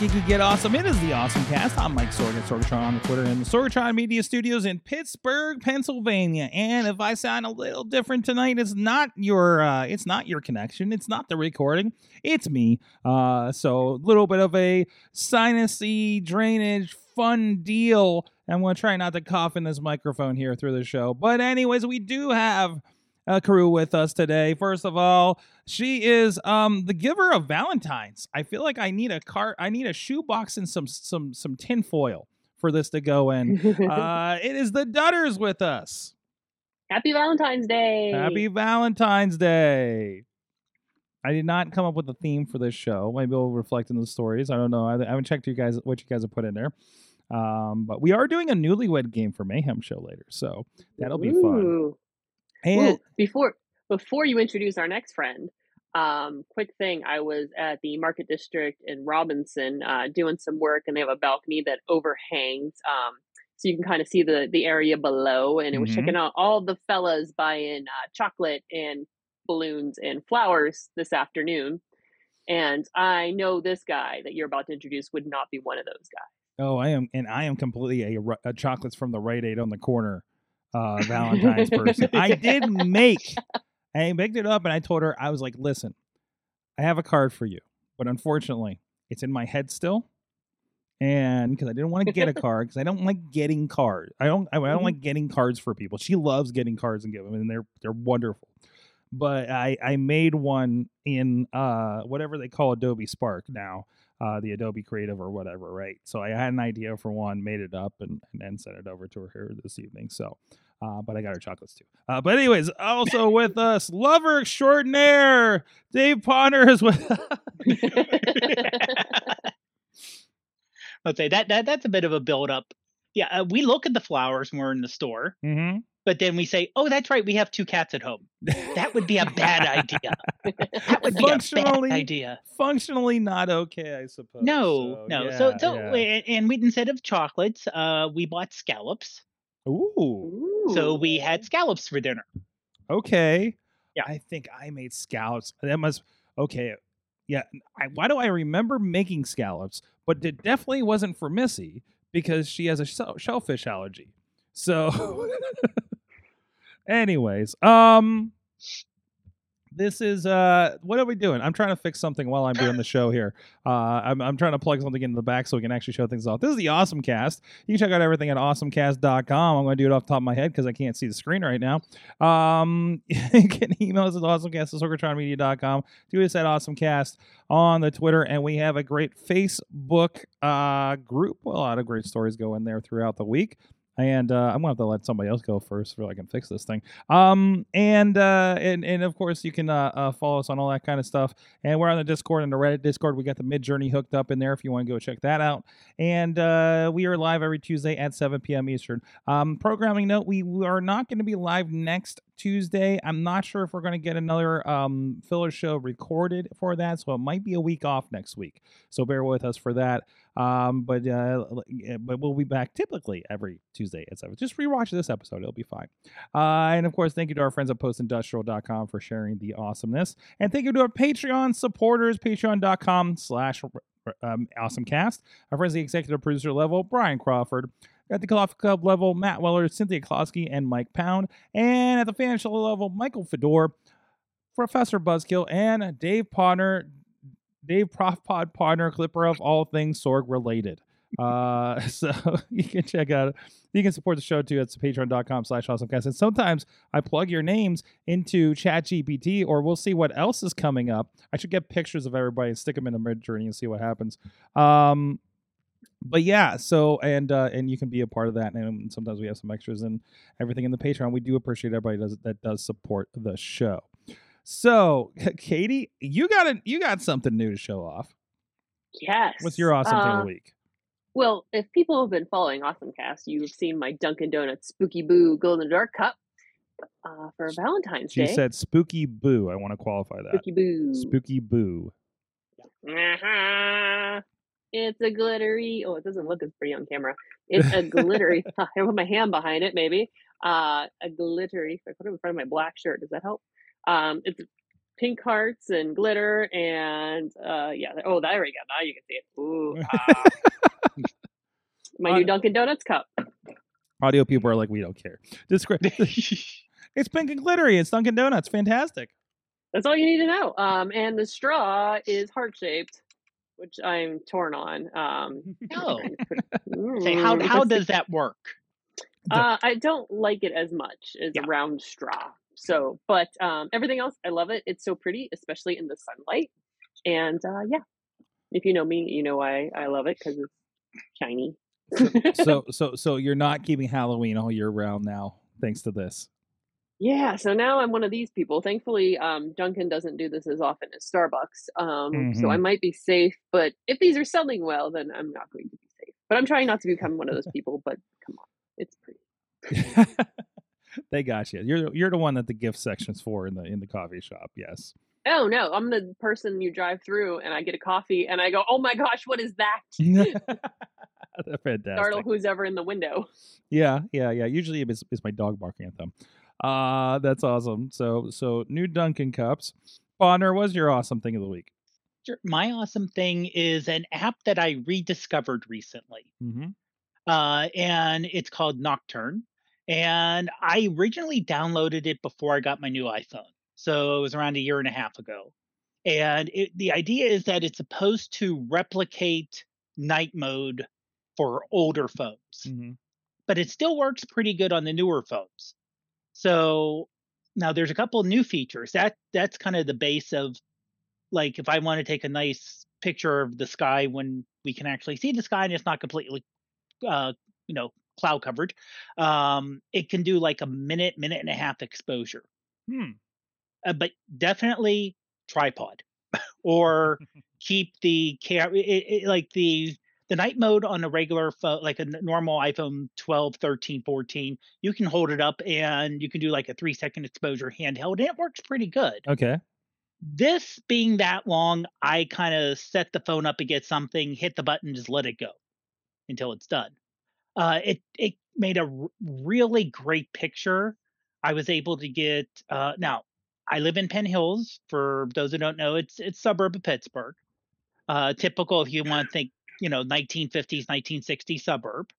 Geeky, get awesome. It is the Awesome Cast. I'm Mike Sorgan, Sorgatron on the Twitter, in the Sorgatron Media Studios in Pittsburgh, Pennsylvania. And if I sound a little different tonight, it's not your, uh, it's not your connection. It's not the recording. It's me. Uh, so a little bit of a sinusy drainage fun deal. I'm to try not to cough in this microphone here through the show. But anyways, we do have a crew with us today. First of all, she is um the giver of Valentines. I feel like I need a cart, I need a shoebox and some some some tinfoil for this to go in. uh, it is the Dutters with us. Happy Valentine's Day. Happy Valentine's Day. I did not come up with a theme for this show. Maybe we'll reflect in the stories. I don't know. I, I haven't checked you guys what you guys have put in there. Um, but we are doing a newlywed game for Mayhem Show later, so that'll be fun. And Well, before before you introduce our next friend, um, quick thing. I was at the Market District in Robinson uh, doing some work, and they have a balcony that overhangs, um, so you can kind of see the the area below. And it was Mhm. checking out all the fellas buying uh, chocolate and balloons and flowers this afternoon. And I know this guy that you're about to introduce would not be one of those guys. Oh, I am, and I am completely a, a chocolates from the Rite Aid on the corner uh, Valentine's person. I did make, I picked it up and I told her, I was like, listen, I have a card for you, but unfortunately, it's in my head still. And because I didn't want to get a card, because I don't like getting cards. I don't. I, I don't Mhm. like getting cards for people. She loves getting cards and give them, and they're they're wonderful. But I I made one in uh whatever they call Adobe Spark now, uh, the Adobe Creative or whatever, right? So I had an idea for one, made it up, and, and then sent it over to her here this evening. So, uh, but I got her chocolates too. Uh, but anyways, also with us, lover extraordinaire Dave Podner is with. Let's say that that that's a bit of a build up. Yeah, uh, we look at the flowers when we're in the store, mm-hmm. But then we say, "Oh, that's right, we have two cats at home." That would be a bad idea. That would be a Functionally- bad idea. Functionally not okay, I suppose. No, So, no. yeah, so so yeah. and we instead of chocolates, uh, we bought scallops. Ooh, So we had scallops for dinner. okay. Yeah. I think I made scallops. That must okay. Yeah. I, why do I remember making scallops? But it definitely wasn't for Missy because she has a shellfish allergy. So, anyways, um, this is uh, what are we doing? I'm trying to fix something while I'm doing the show here. Uh, I'm I'm trying to plug something into the back so we can actually show things off. This is the Awesome Cast. You can check out everything at awesomecast.com. I'm going to do it off the top of my head because I can't see the screen right now. Um, you can email us at awesomecast at. Do us at awesomecast on the Twitter, and we have a great Facebook uh, group. A lot of great stories go in there throughout the week. And uh, I'm gonna have to let somebody else go first so I can fix this thing. Um, and uh, and and of course you can uh, uh, follow us on all that kind of stuff. And we're on the Discord and the Reddit Discord. We got the Midjourney hooked up in there if you want to go check that out. And uh, we are live every Tuesday at 7 p.m. Eastern. Um, programming note: we are not going to be live next Tuesday. I'm not sure if we're going to get another um, filler show recorded for that, so it might be a week off next week. So bear with us for that. Um, but uh, but we'll be back typically every Tuesday at seven. Just rewatch this episode; it'll be fine. Uh, and of course, thank you to our friends at postindustrial.com for sharing the awesomeness, and thank you to our Patreon supporters, Patreon.com/slash um, AwesomeCast. Our friends, at the executive producer level, Brian Crawford. At the Coffee Club level, Matt Weller, Cynthia Klosky, and Mike Pound. And at the financial level, Michael Fedor, Professor Buzzkill, and Dave Podner, Dave Prof Pod Podner, clipper of all things Sorg related. Uh, so you can check out, you can support the show too. It's patreon.com slash awesomecast. And sometimes I plug your names into ChatGPT or we'll see what else is coming up. I should get pictures of everybody and stick them in a Midjourney and see what happens. Um, but yeah, so and uh, and you can be a part of that, and sometimes we have some extras and everything in the Patreon. We do appreciate everybody does that does support the show. So, Katie, you got a, you got something new to show off. Yes. What's your awesome thing of Uh, the week? Well, if people have been following AwesomeCast, you've seen my Dunkin' Donuts Spooky Boo Glow in the Dark cup uh, for Valentine's She Day. She said spooky boo. I want to qualify that. Spooky Boo. Spooky boo. Uh-huh. It's a glittery. Oh, it doesn't look as pretty on camera. It's a glittery. I put my hand behind it, maybe. Uh, a glittery. I put it in front of my black shirt, does that help? Um, it's pink hearts and glitter, and uh, yeah. Oh, there we go. Now you can see it. Ooh. ah. my new Dunkin' Donuts cup. Audio people are like, we don't care. Describe. it's pink and glittery. It's Dunkin' Donuts. Fantastic. That's all you need to know. Um, and the straw is heart shaped, which I'm torn on. Um, put- Say, how Mm, how does that work? Uh, I don't like it as much as Yeah. a round straw. So, but um, everything else, I love it. It's so pretty, especially in the sunlight. And uh, yeah, if you know me, you know why I love it because it's shiny. so so so you're not keeping Halloween all year round now, thanks to this. Yeah, so now I'm one of these people. Thankfully, um, Dunkin' doesn't do this as often as Starbucks. Um, So I might be safe, but if these are selling well, then I'm not going to be safe. But I'm trying not to become one of those people, but come on, it's pretty. they got you. You're you're the one that the gift section's for in the in the coffee shop. Yes. Oh no, I'm the person you drive through and I get a coffee and I go, oh my gosh, what is that? Fantastic. startle who's ever in the window. Yeah, yeah, yeah. Usually it's, it's my dog barking at them. Uh that's awesome. So so new Dunkin' cups. Bonner, what's your awesome thing of the week? Sure. My awesome thing is an app that I rediscovered recently. Mm-hmm. uh, and it's called Nocturne. And I originally downloaded it before I got my new iPhone, so it was around a year and a half ago. And it, the idea is that it's supposed to replicate night mode for older phones, Mm-hmm. but it still works pretty good on the newer phones. So now there's a couple new features. That that's kind of the base of like if I want to take a nice picture of the sky when we can actually see the sky and it's not completely uh, you know, cloud covered, um, it can do like a minute, minute and a half exposure. Hmm. Uh, but definitely tripod or keep the camera like the the night mode on a regular phone like a normal iphone 12 13 14 you can hold it up and you can do like a three second exposure handheld and it works pretty good Okay. this being that long i kind of set the phone up against something hit the button just let it go until it's done uh, it it made a r- really great picture. I was able to get uh, now. I live in Penn Hills. For those who don't know, it's it's suburb of Pittsburgh. Uh, typical if you want to think, you know, 1950s, 1960s suburb.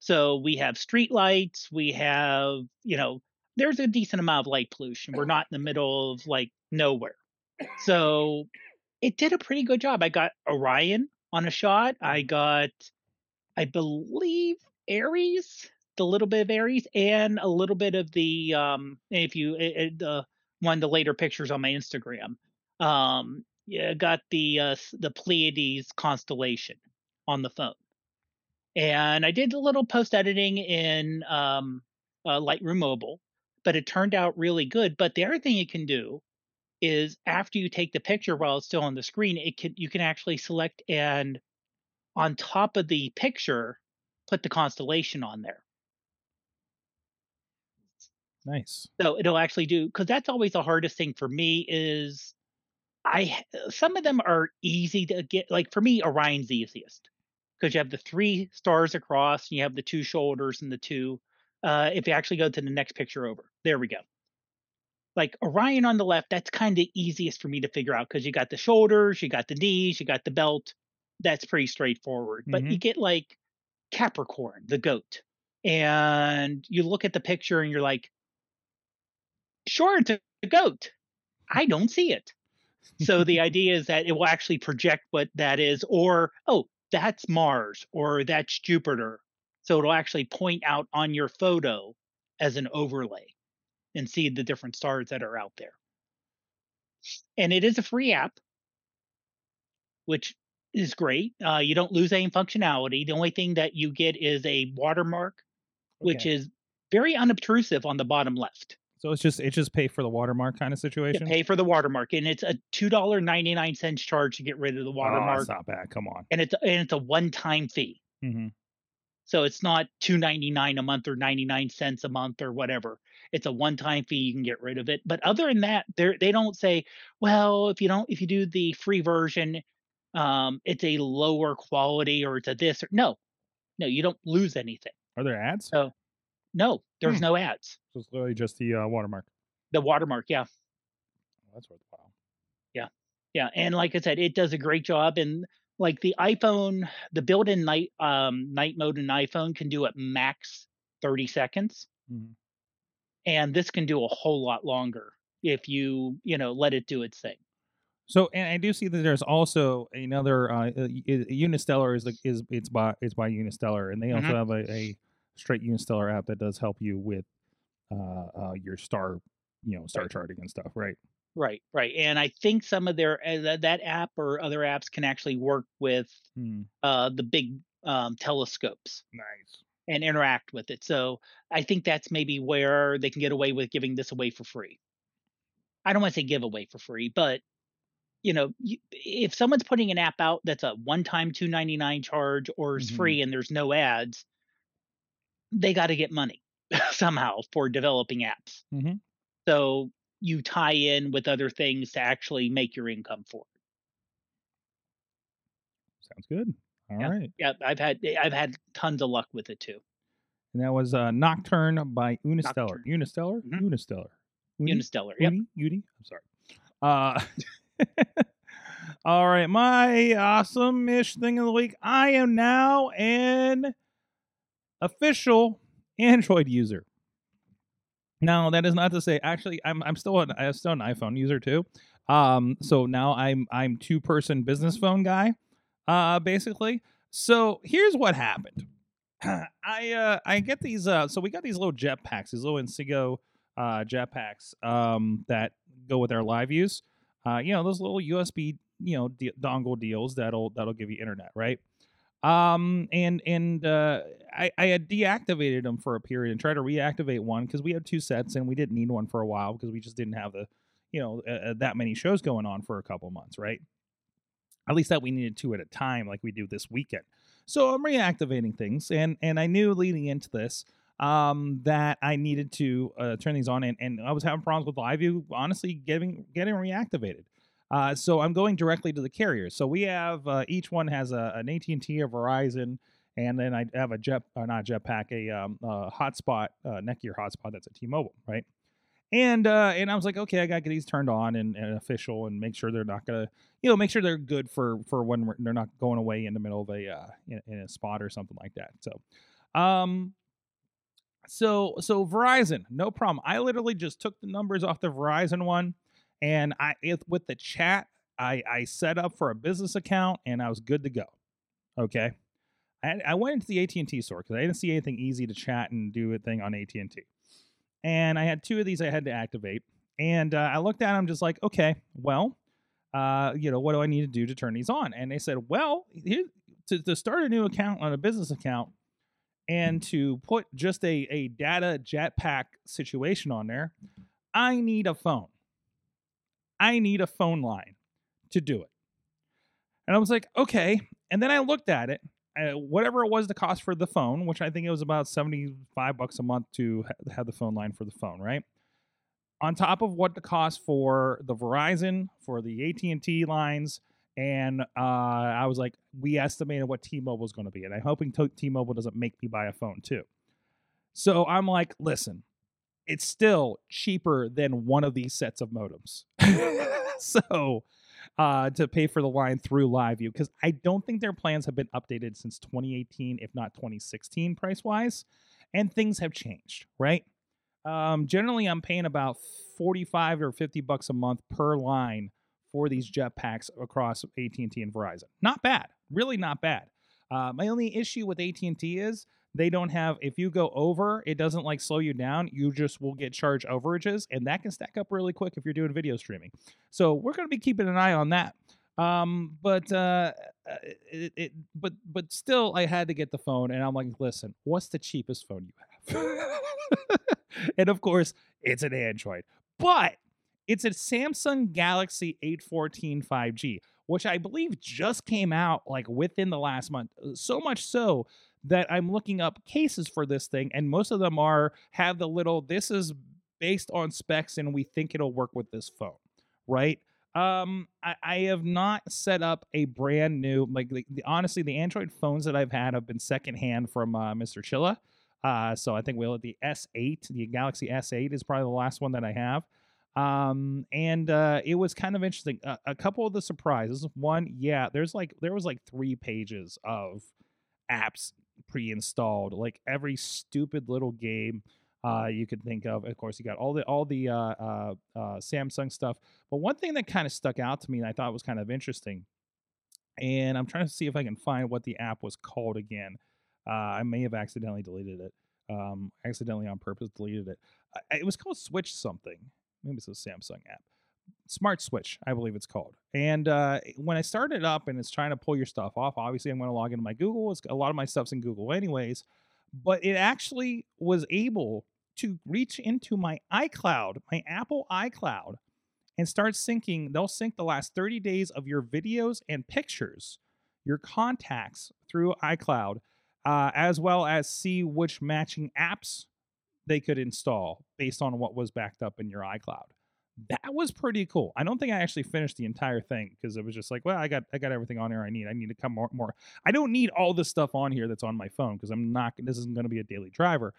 So we have street lights. We have, you know, there's a decent amount of light pollution. We're not in the middle of like nowhere. So it did a pretty good job. I got Orion on a shot. I got, I believe, Aries, the little bit of Aries, and a little bit of the um. If you the one of the later pictures on my Instagram, um, yeah, got the uh, the Pleiades constellation on the phone, and I did a little post editing in um uh, Lightroom Mobile, but it turned out really good. But the other thing you can do is after you take the picture while it's still on the screen, it can you can actually select and on top of the picture put the constellation on there. Nice. So it'll actually do because that's always the hardest thing for me is I some of them are easy to get like for me Orion's the easiest because you have the three stars across and you have the two shoulders and the two uh if you actually go to the next picture over. There we go. Like Orion on the left that's kind of easiest for me to figure out because you got the shoulders you got the knees you got the belt. That's pretty straightforward but you get like Capricorn the goat and you look at the picture and you're like sure it's a goat. I don't see it. So the idea is that it will actually project what that is or oh that's mars or that's jupiter so it'll actually point out on your photo as an overlay and see the different stars that are out there. And it is a free app. Which is great uh, you don't lose any functionality. The only thing that you get is a watermark which is very unobtrusive on the bottom left So it's just it's just pay for the watermark kind of situation. pay for the watermark, and it's a two dollar ninety nine cents charge to get rid of the oh, watermark, that's not bad. Come on. and it's and it's a one time fee. hmm So it's not two ninety nine a month or ninety nine cents a month or whatever. It's a one time fee. You can get rid of it. But other than that, they they don't say, well, if you don't if you do the free version, um, it's a lower quality or it's a this or no, no, you don't lose anything. Are there ads? So no, there's Hmm. no ads. So it's literally just the uh, watermark. The watermark, yeah. That's worthwhile. Yeah, yeah, and like I said, it does a great job. And like the iPhone, the built-in night um, night mode in iPhone can do at max 30 seconds, Mhm. and this can do a whole lot longer if you you know let it do its thing. So, and I do see that there's also another uh, Unistellar is is it's by it's by Unistellar, and they also Mhm. have a, a straight Unistellar app that does help you with uh, uh, your star, you know, star Right. charting and stuff, right? Right, right. And I think some of their uh, that, app or other apps can actually work with Hmm. uh, the big um, telescopes Nice. and interact with it. So I think that's maybe where they can get away with giving this away for free. I don't want to say give away for free, but you know, you, if someone's putting an app out that's a one-time 299 charge or is Mhm. free and there's no ads, they got to get money somehow for developing apps. Mhm. So you tie in with other things to actually make your income for it. Sounds good. All right, Yeah. Yeah, I've had I've had tons of luck with it too. and that was uh, Nocturne by Unistellar. Nocturne. Unistellar. Mhm. Unistellar. Uni? Unistellar. Yep. Uni? Uni? I'm sorry. Uh, all right, my awesome-ish thing of the week. I am now an official Android user. Now, that is not to say. Actually, I'm I'm still an I'm still an iPhone user too. Um, so now I'm I'm two person business phone guy, uh, basically. So here's what happened. I uh I get these uh so we got these little jet packs, these little Inseego uh jet packs um that go with our LiveUs. Uh you know, those little USB, you know, dongle deals that'll that'll give you internet, right? Um and and uh I I had deactivated them for a period and tried to reactivate one cuz we had two sets and we didn't need one for a while because we just didn't have the you know uh, that many shows going on for a couple months, right? At least that we needed two at a time like we do this weekend. So I'm reactivating things, and and I knew leading into this um, that I needed to uh, turn these on, and, and I was having problems with LiveU, honestly, getting getting reactivated. Uh, so I'm going directly to the carriers. So we have uh, each one has a, an AT and T, a Verizon, and then I have a jet, or not a jetpack, a um, uh, hotspot, uh, Netgear hotspot that's a T-Mobile, right? And uh, and I was like, okay, I gotta get these turned on and, and official, and make sure they're not gonna, you know, make sure they're good for for when they're not going away in the middle of a uh, in, in a spot or something like that. So, um, so so Verizon, no problem. I literally just took the numbers off the Verizon one, and I it, with the chat, I I set up for a business account, and I was good to go. Okay. I, I went into the AT and T store because I didn't see anything easy to chat and do a thing on AT and T, and I had two of these I had to activate, and uh, I looked at them just like, okay, well, uh, you know, what do I need to do to turn these on? And they said, well, here, to, to start a new account on a business account and to put just a, a data jetpack situation on there, I need a phone. I need a phone line to do it. And I was like, okay. And then I looked at it, uh, whatever it was the cost for the phone, which I think it was about 75 bucks a month to ha- have the phone line for the phone, right? on top of what the cost for the Verizon, for the AT&T lines, and uh, I was like, we estimated what T-Mobile is going to be, and I'm hoping T-Mobile doesn't make me buy a phone too. So I'm like, listen, it's still cheaper than one of these sets of modems. so uh, to pay for the line through LiveU, because I don't think their plans have been updated since 2018, if not 2016, price wise, and things have changed, right? Um, generally, I'm paying about 45 or 50 bucks a month per line for these jetpacks across AT&T and Verizon. Not bad, really not bad. Uh, my only issue with AT&T is they don't have. If you go over, it doesn't like slow you down. You just will get charge overages, and that can stack up really quick if you're doing video streaming. So we're going to be keeping an eye on that. Um, but uh, uh, it, it, but but still, I had to get the phone, and I'm like, listen, what's the cheapest phone you have? and of course, it's an Android. But it's a Samsung Galaxy A14 5G, which I believe just came out like within the last month. Uh, so much so that I'm looking up cases for this thing, and most of them are have the little this is based on specs and we think it'll work with this phone, right? Um, I, I have not set up a brand new like the, the, honestly the Android phones that I've had have been secondhand from uh, Mr. Chilla. Uh, so I think we'll the S8, the Galaxy S8 is probably the last one that I have. Um, and uh, it was kind of interesting. A couple of the surprises. One, yeah, there's like there was like three pages of apps pre-installed, like every stupid little game uh, you could think of. Of course, you got all the all the uh, uh, uh Samsung stuff. But one thing that kind of stuck out to me and I thought was kind of interesting, and I'm trying to see if I can find what the app was called again. Uh, I may have accidentally deleted it. Um, accidentally on purpose deleted it. it was called Switch something. Maybe it's a Samsung app. Smart Switch, I believe it's called. And uh, when I started up and it's trying to pull your stuff off, obviously I'm going to log into my Google. It's, a lot of my stuff's in Google anyways, but it actually was able to reach into my iCloud, my Apple iCloud, and start syncing. They'll sync the last 30 days of your videos and pictures, your contacts through iCloud, uh, as well as see which matching apps they could install based on what was backed up in your iCloud. That was pretty cool. I don't think I actually finished the entire thing because it was just like, well, I got I got everything on here I need. I need to come more more. I don't need all the stuff on here that's on my phone because I'm not. This isn't going to be a daily driver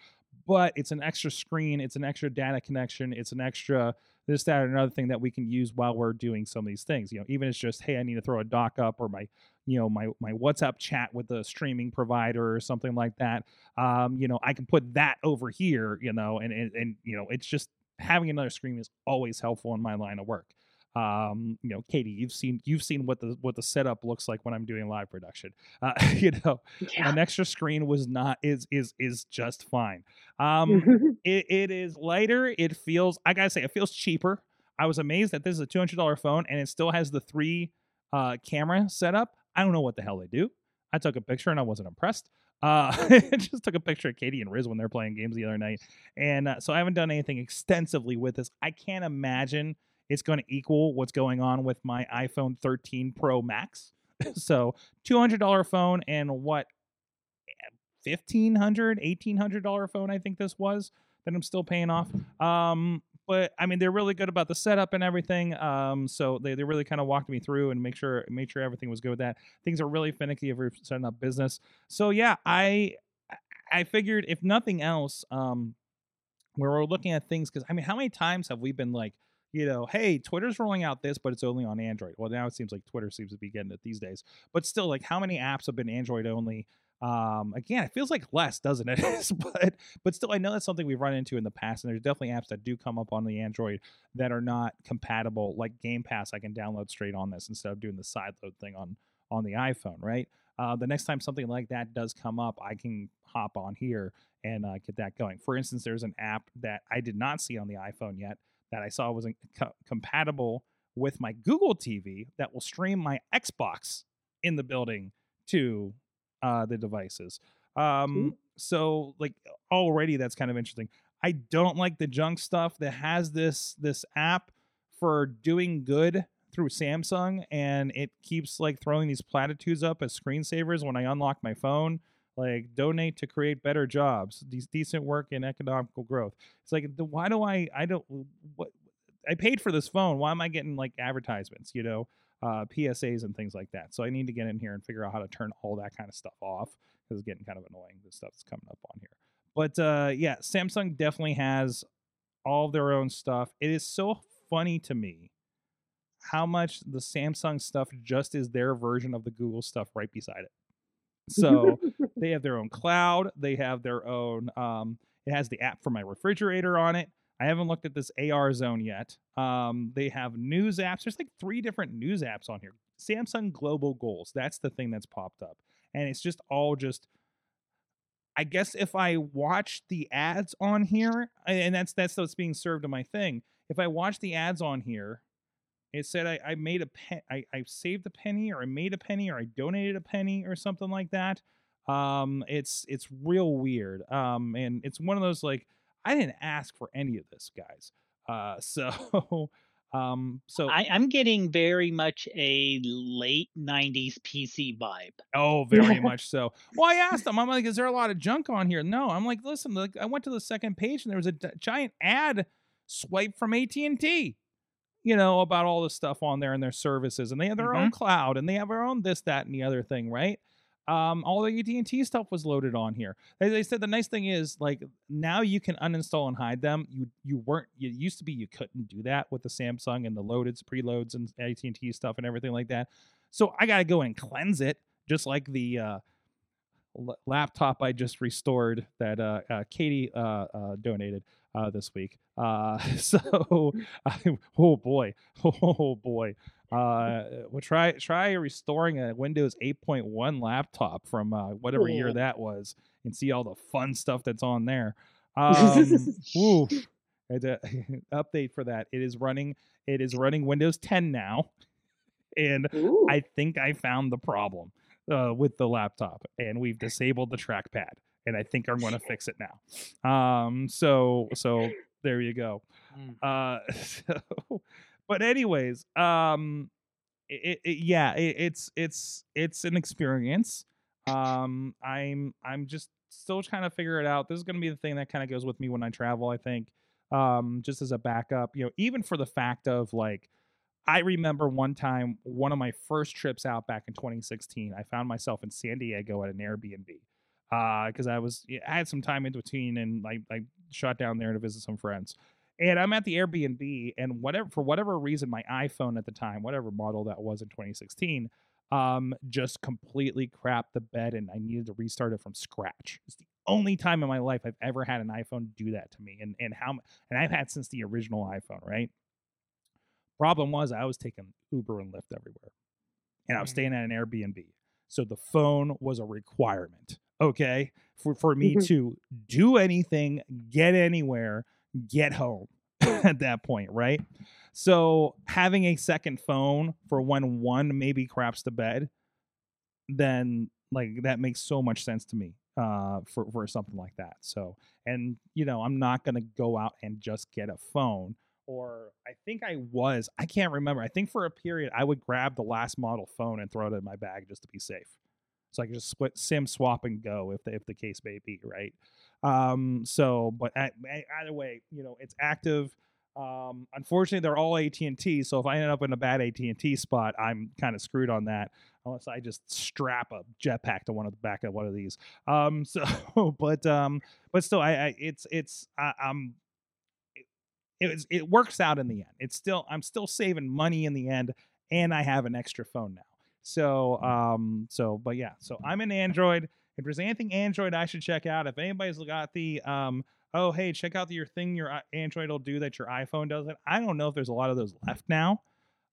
but it's an extra screen, it's an extra data connection, it's an extra this, that, another thing that we can use while we're doing some of these things. You know, even it's just, hey, I need to throw a doc up or my, you know, my my WhatsApp chat with the streaming provider or something like that. Um, you know, I can put that over here, you know, and and, and you know, it's just having another screen is always helpful in my line of work um, you know, Katie, you've seen you've seen what the what the setup looks like when I'm doing live production. Uh, you know, yeah. an extra screen was not is is is just fine. Um, it, it is lighter. It feels I gotta say it feels cheaper. I was amazed that this is a two hundred dollar phone and it still has the three uh, camera setup. I don't know what the hell they do. I took a picture and I wasn't impressed. Uh, I just took a picture of Katie and Riz when they're playing games the other night, and uh, so I haven't done anything extensively with this. I can't imagine it's going to equal what's going on with my iPhone 13 Pro Max. so $200 phone and what $1500 $1800 phone I think this was that I'm still paying off. Um, but I mean, they're really good about the setup and everything. Um, so they, they really kind of walked me through and make sure make sure everything was good with that. Things are really finicky if you're setting up business. So yeah, I I figured if nothing else, um, where we're looking at things because I mean, how many times have we been like, you know, hey, Twitter's rolling out this, but it's only on Android. Well, now it seems like Twitter seems to be getting it these days. But still, like, how many apps have been Android only? Um, again, it feels like less, doesn't it? but but still, I know that's something we've run into in the past, and there's definitely apps that do come up on the Android that are not compatible. Like Game Pass, I can download straight on this instead of doing the sideload thing on on the iPhone, right? Uh, the next time something like that does come up, I can hop on here and uh, get that going. For instance, there's an app that I did not see on the iPhone yet that I saw was co- compatible with my Google TV that will stream my Xbox in the building to uh, the devices. Um, so like already that's kind of interesting. I don't like the junk stuff that has this this app for doing good through Samsung and it keeps like throwing these platitudes up as screensavers when I unlock my phone like donate to create better jobs these decent work and economical growth. It's like why do i i don't what i paid for this phone. Why am i getting like advertisements? You know uh, psas and things like that so i need to get in here and figure out how to turn all that kind of stuff off because it's getting kind of annoying the stuff that's coming up on here but uh, yeah samsung definitely has all their own stuff it is so funny to me how much the samsung stuff just is their version of the google stuff right beside it so they have their own cloud. They have their own. Um, it has the app for my refrigerator on it. I haven't looked at this AR zone yet. Um, they have news apps. There's like three different news apps on here. Samsung Global Goals. That's the thing that's popped up, and it's just all just. I guess if I watch the ads on here, and that's that's what's being served to my thing. If I watch the ads on here, it said I, I made a pen, I, I saved a penny, or I made a penny, or I donated a penny, or something like that. Um, it's it's real weird. Um, and it's one of those like I didn't ask for any of this, guys. Uh, so um, so I, I'm getting very much a late '90s PC vibe. Oh, very much so. Well, I asked them. I'm like, "Is there a lot of junk on here?" No. I'm like, "Listen, like, I went to the second page and there was a d- giant ad swipe from AT and T, you know, about all the stuff on there and their services, and they have their own cloud and they have their own this, that, and the other thing, right? Um, all the AT and T stuff was loaded on here. They, said the nice thing is like now you can uninstall and hide them. You you weren't. It used to be you couldn't do that with the Samsung and the loaded preloads and AT and T stuff and everything like that. So I got to go and cleanse it, just like the uh, l- laptop I just restored that uh, uh, Katie uh, uh, donated uh, this week. So, I, oh boy, oh boy, uh, well, try try restoring a Windows 8.1 laptop from uh, whatever year that was, and see all the fun stuff that's on there. Um, uh, update for that. It is running. It is running Windows 10 now, and Ooh. I think I found the problem uh, with the laptop, and we've disabled the trackpad, and I think I'm going to fix it now. Um, so so there you go. Mm. Uh, so, but anyways, um, it, it, yeah, it, it's it's it's an experience. Um, I'm I'm just still trying to figure it out. This is going to be the thing that kind of goes with me when I travel. I think, um, just as a backup, you know, even for the fact of like. I remember one time, one of my first trips out back in 2016, I found myself in San Diego at an Airbnb because I was I had some time in between and I, I shot down there to visit some friends. And I'm at the Airbnb, and whatever for whatever reason, my iPhone at the time, whatever model that was in 2016, um, just completely crapped the bed, and I needed to restart it from scratch. It's the only time in my life I've ever had an iPhone do that to me, and and how and I've had since the original iPhone, right? Problem was I was taking Uber and Lyft everywhere, and I was Mhm. staying at an Airbnb, so the phone was a requirement. Okay, for for me Mhm. to do anything, get anywhere, get home at that point, right? So having a second phone for when one maybe craps the bed, then like that makes so much sense to me uh for for something like that. So and you know, I'm not going to go out and just get a phone or I think I was, I can't remember. I think for a period I would grab the last model phone and throw it in my bag just to be safe. So I could just split sim swap and go if the, if the case may be, right? Um, so, but at, either way, you know, it's active. Um, unfortunately, they're all AT and T. So if I end up in a bad AT and T spot, I'm kind of screwed on that. Unless I just strap a jetpack to one of the back of one of these. Um, so, but um, but still, I, I it's it's I, I'm it, it it works out in the end. It's still I'm still saving money in the end, and I have an extra phone now. So um so but yeah, so I'm an Android. If there's anything Android I should check out, if anybody's got the um oh hey check out your thing your Android will do that your iPhone doesn't. I don't know if there's a lot of those left now.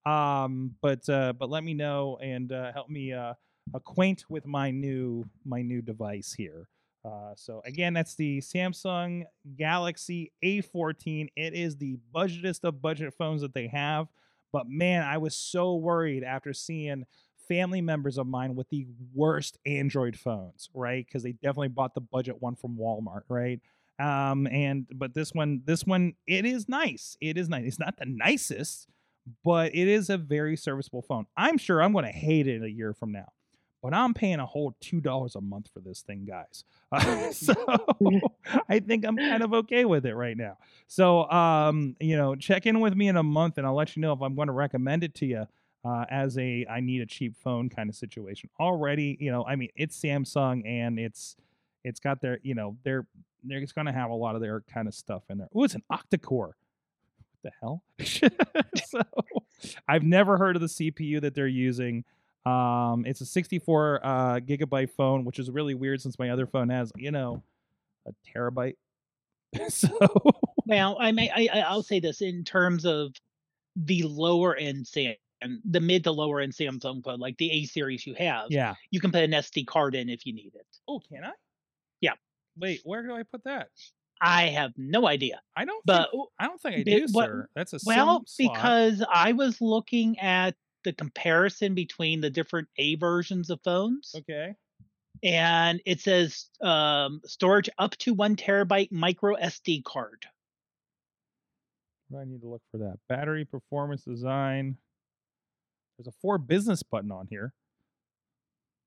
Um but uh but let me know and uh, help me uh acquaint with my new my new device here. Uh, so again, that's the Samsung Galaxy A14. It is the budgetest of budget phones that they have. But man, I was so worried after seeing family members of mine with the worst Android phones, right? Because they definitely bought the budget one from Walmart, right? Um, and but this one, this one, it is nice. It is nice. It's not the nicest, but it is a very serviceable phone. I'm sure I'm going to hate it a year from now, but I'm paying a whole two dollars a month for this thing, guys. Uh, so I think I'm kind of okay with it right now. So, um, you know, check in with me in a month, and I'll let you know if I'm going to recommend it to you uh, as a I need a cheap phone kind of situation. Already, you know, I mean, it's Samsung and it's it's got their, you know, they're they're just going to have a lot of their kind of stuff in there. Oh, it's an octa-core. What the hell? so I've never heard of the CPU that they're using. Um, it's a 64 uh, gigabyte phone, which is really weird since my other phone has, you know, a terabyte. so Well, I may I, I'll say this in terms of the lower end Sam, the mid to lower end Samsung phone, like the A series you have. yeah. You can put an SD card in if you need it. Oh, can I? Yeah. Wait, where do I put that? I have no idea. I don't. But think, I don't think I do, sir. That's a well, because I was looking at the comparison between the different A versions of phones. okay. and it says um, storage up to one terabyte micro SD card. I need to look for that? Battery performance design. There's a for business button on here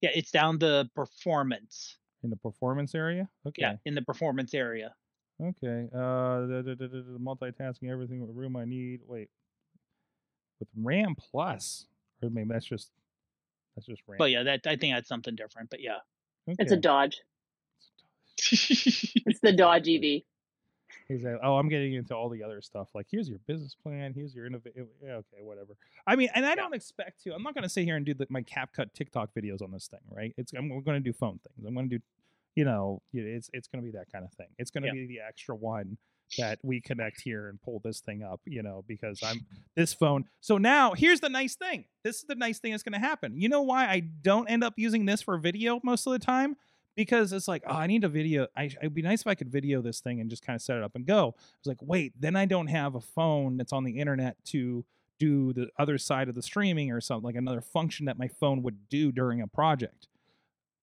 Yeah, it's down the performance. in the performance area. Okay. Yeah, in the performance area. Okay. Uh, the, the, the, the, the multitasking, everything with room I need. Wait. With RAM plus, or maybe that's just that's just RAM. But yeah, that I think that's something different. But yeah, okay. It's a Dodge. It's the Dodge E EV. He's like, oh, I'm getting into all the other stuff. Like, here's your business plan. Here's your innovation. Yeah, okay, whatever. I mean, and I don't expect to. I'm not going to sit here and do the, my CapCut TikTok videos on this thing, right? It's I'm, we're going to do phone things. I'm going to do, you know, it's it's going to be that kind of thing. It's going to Yeah. be the extra one that we connect here and pull this thing up, you know, because I'm this phone. So now here's the nice thing. This is the nice thing that's going to happen. You know why I don't end up using this for video most of the time? Because it's like, oh, I need a video. I, it'd be nice if I could video this thing and just kind of set it up and go. I was like, wait, then I don't have a phone that's on the internet to do the other side of the streaming or something like another function that my phone would do during a project.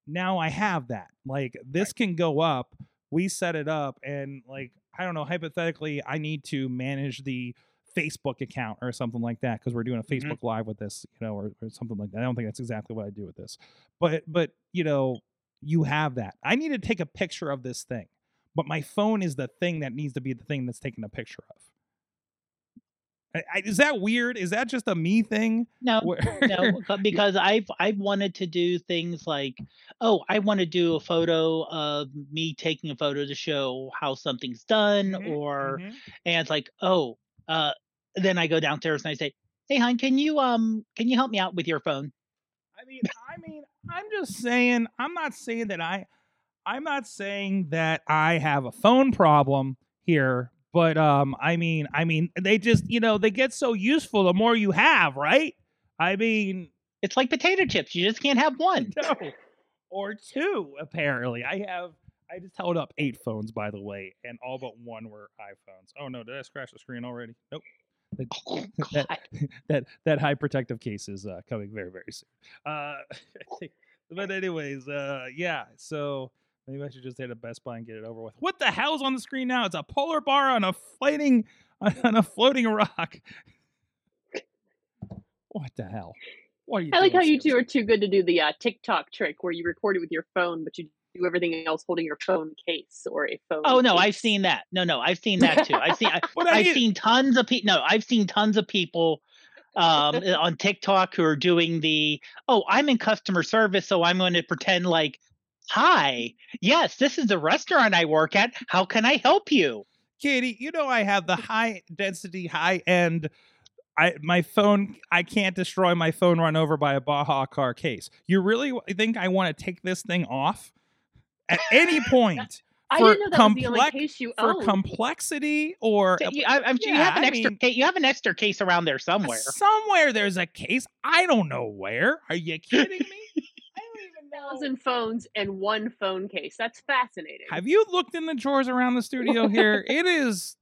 Now I have that. Like this can go up. We set it up and like I don't know, hypothetically I need to manage the Facebook account or something like that because we're doing a Mhm. Facebook live with this, you know, or, or something like that. I don't think that's exactly what I do with this. But but you know, you have that. I need to take a picture of this thing. But my phone is the thing that needs to be the thing that's taking a picture of. I, I, is that weird? Is that just a me thing? no, Where- no, because I've I've wanted to do things like, oh, I want to do a photo of me taking a photo to show how something's done, Mhm, or mhm. and it's like, oh, uh, then I go downstairs and I say, hey, hon, can you um can you help me out with your phone? I mean, I mean, I'm just saying. I'm not saying that I. I'm not saying that I have a phone problem here, but um, I mean, I mean, they just, you know, they get so useful the more you have, right? I mean, It's like potato chips; you just can't have one. no, or two apparently. I have. I just held up eight phones, by the way, and all but one were iPhones. Oh no, did I scratch the screen already? Nope. The- Oh, that, that that high protective case is uh, coming very very soon. Uh, but anyways, uh, yeah. So maybe I should just hit a Best Buy and get it over with. What the hell's on the screen now? It's a polar bar on a floating on a floating rock. What the hell? What are you? I like how you two are too good to do the uh, TikTok trick where you record it with your phone, but you do everything else holding your phone case or a phone. Oh no, I've seen that. No, no, I've seen that too. I've seen I, I've you- seen tons of people. No, I've seen tons of people um, on TikTok who are doing the. Oh, I'm in customer service, so I'm going to pretend like, "Hi, yes, this is the restaurant I work at. How can I help you?" Katie, you know I have the high density, high end. I my phone. I can't destroy my phone run over by a Baja car case. You really think I want to take this thing off at any point I for didn't know that was the only complex- case you for complexity or So you, I, I'm sure you have an I extra. mean- ca- you have an extra case around there somewhere. somewhere there's a case. I don't know where. Are you kidding me? I don't even know. thousand phones and one phone case. That's fascinating. Have you looked in the drawers around the studio here? It is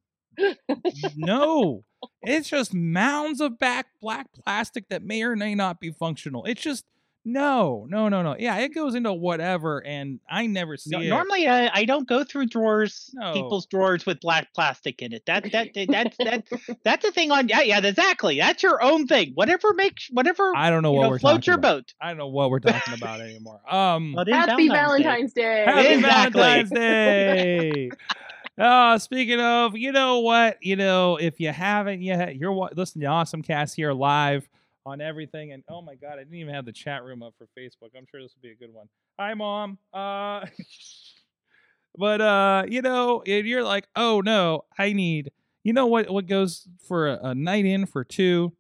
no. It's just mounds of back black plastic that may or may not be functional. It's just no, no, no, no. Yeah, it goes into whatever, and I never see No, it. normally, I, I don't go through drawers, No. people's drawers with black plastic in it. That that that's that that's a thing on. Yeah, yeah, exactly. That's your own thing. Whatever makes whatever I don't know what know, we're floats your about. boat. I don't know what we're talking about anymore. Um, Well, it is Happy Valentine's Day. Valentine's Day. Happy Exactly. Valentine's Day. Oh, speaking of, you know what? You know, if you haven't yet, you're listening to Awesome Cast here live on everything. And oh my God, I didn't even have the chat room up for Facebook. I'm sure this would be a good one. Hi, Mom. Uh, but uh, you know, and you're like, oh no, I need. You know what? What goes for a, a night in for two?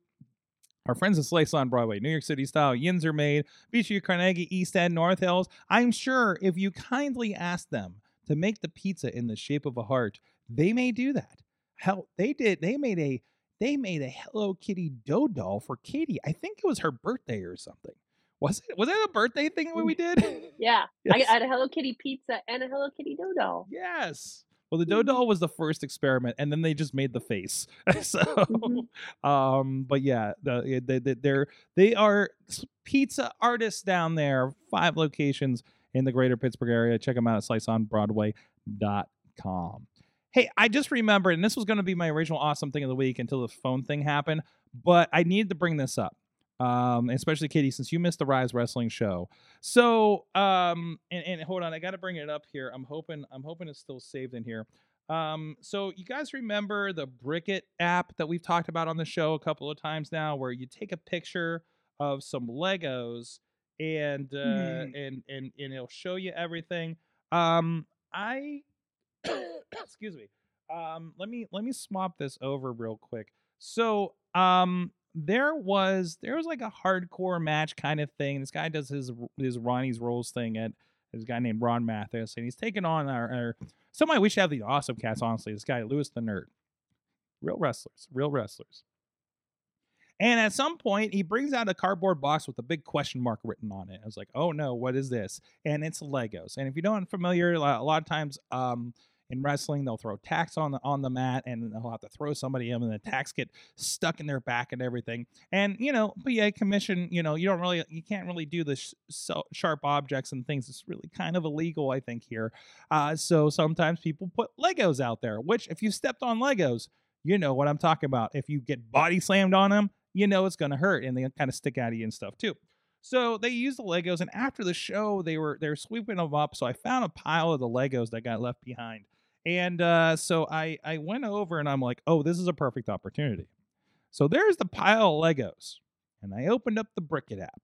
Our friends at Slice on Broadway, New York City style. Yins are made. Beechview, Carnegie, East End, North Hills. I'm sure if you kindly ask them to make the pizza in the shape of a heart, they may do that. Hell, they did. They made a they made a Hello Kitty dough doll for Katie. I think it was her birthday or something. Was it? Was that a birthday thing that we did? Yeah, I Yes. I had a Hello Kitty pizza and a Hello Kitty dough doll. Yes. Well, the dough doll was the first experiment, and then they just made the face. so, Mhm. um, but yeah, the, they, they, they're they are pizza artists down there, five locations, in the greater Pittsburgh area. Check them out at sliceonbroadway.com. Hey, I just remembered, and this was going to be my original awesome thing of the week until the phone thing happened, but I needed to bring this up. Um, especially Katie, since you missed the Rise Wrestling show. So, um, and, and hold on, I got to bring it up here. I'm hoping, I'm hoping it's still saved in here. Um, so you guys remember the Brickit app that we've talked about on the show a couple of times now, where you take a picture of some Legos and uh, Hmm. and and and it'll show you everything. Um, I excuse me. Um, let me let me swap this over real quick. So, um, there was there was like a hardcore match kind of thing. This guy does his his Ronnie's Rolls thing at this guy named Ron Mathis, and he's taking on our, our somebody we should have the awesome cats. Honestly, this guy Lewis the Nerd, real wrestlers, real wrestlers. And at some point, he brings out a cardboard box with a big question mark written on it. I was like, "Oh no, what is this?" And it's Legos. And if you don't familiar, a lot a lot of times, um, in wrestling, they'll throw tacks on the on the mat, and they'll have to throw somebody in, and the tacks get stuck in their back and everything. And you know, PA commission, you know, you don't really, you can't really do the sh- so sharp objects and things. It's really kind of illegal, I think, here. Uh, so sometimes people put Legos out there, which if you stepped on Legos, you know what I'm talking about. If you get body slammed on them, you know it's going to hurt, and they kind of stick out of you and stuff too. So they used the Legos, and after the show, they were they were sweeping them up. So I found a pile of the Legos that got left behind, and uh, so I I went over and I'm like, oh, this is a perfect opportunity. So there's the pile of Legos, and I opened up the Brickit app,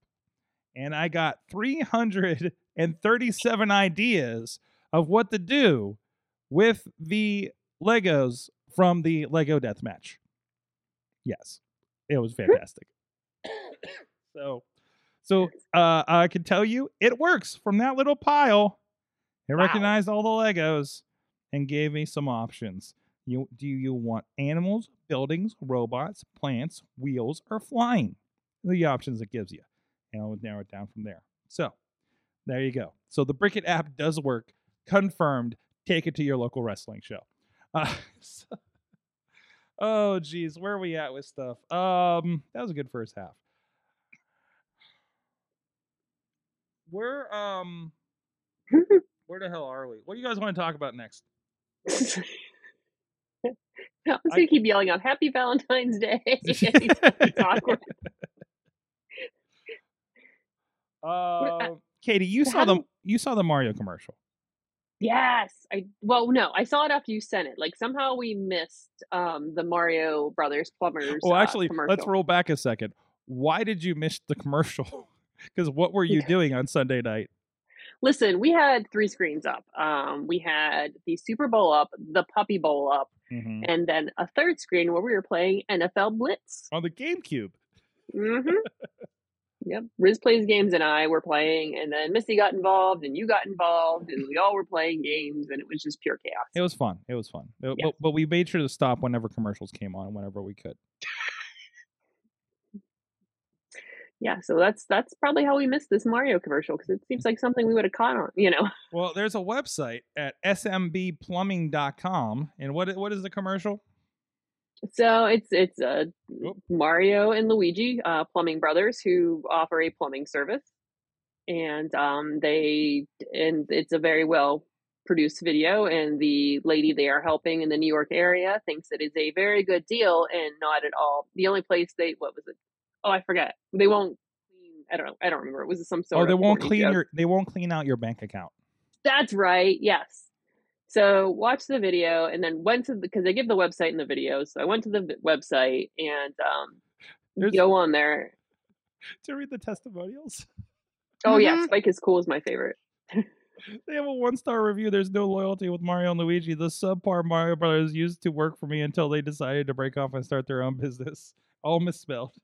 and I got 337 ideas of what to do with the Legos from the Lego Death Match. Yes, it was fantastic. so, so uh, I can tell you, it works from that little pile. It Wow. recognized all the Legos and gave me some options. You do you want animals, buildings, robots, plants, wheels, or flying? The options it gives you, and I'll narrow it down from there. So, there you go. So the Brickit app does work. Confirmed. Take it to your local wrestling show. Uh, so- oh, geez, where are we at with stuff? Um, that was a good first half. Where um, where the hell are we? What do you guys want to talk about next? I was gonna keep yelling out "Happy Valentine's Day." it's awkward. Uh, Katie, you saw the you saw the Mario commercial. Yes, I well, no, I saw it after you sent it. Like somehow we missed um the Mario Brothers plumbers. Well, uh, actually, commercial. let's roll back a second. Why did you miss the commercial? Because what were you doing on Sunday night? Listen, we had three screens up. Um, we had the Super Bowl up, the Puppy Bowl up, Mhm. and then a third screen where we were playing NFL Blitz. On the GameCube. hmm yep, Riz plays games, and I were playing, and then Missy got involved, and you got involved, and we all were playing games, and it was just pure chaos. It was fun. It was fun. Yeah. But, but we made sure to stop whenever commercials came on, whenever we could. yeah, so that's that's probably how we missed this Mario commercial because it seems like something we would have caught on, you know. Well, there's a website at smbplumbing.com. And what what is the commercial? So it's it's uh. Mario and Luigi, uh, plumbing brothers, who offer a plumbing service, and um, they and it's a very well produced video. And the lady they are helping in the New York area thinks it is a very good deal, and not at all. The only place they what was it? Oh, I forget. They won't clean. I don't know. I don't remember. It was some sort. Oh, of they won't clean joke. your they won't clean out your bank account. That's right. Yes. So watch the video and then went to the because they give the website in the video. So I went to the website and um, There's- go on there. To read the testimonials. Oh yeah, Mhm. Spike is cool is my favorite. They have a one star review. There's no loyalty with Mario and Luigi. The subpar Mario Brothers used to work for me until they decided to break off and start their own business. All misspelled.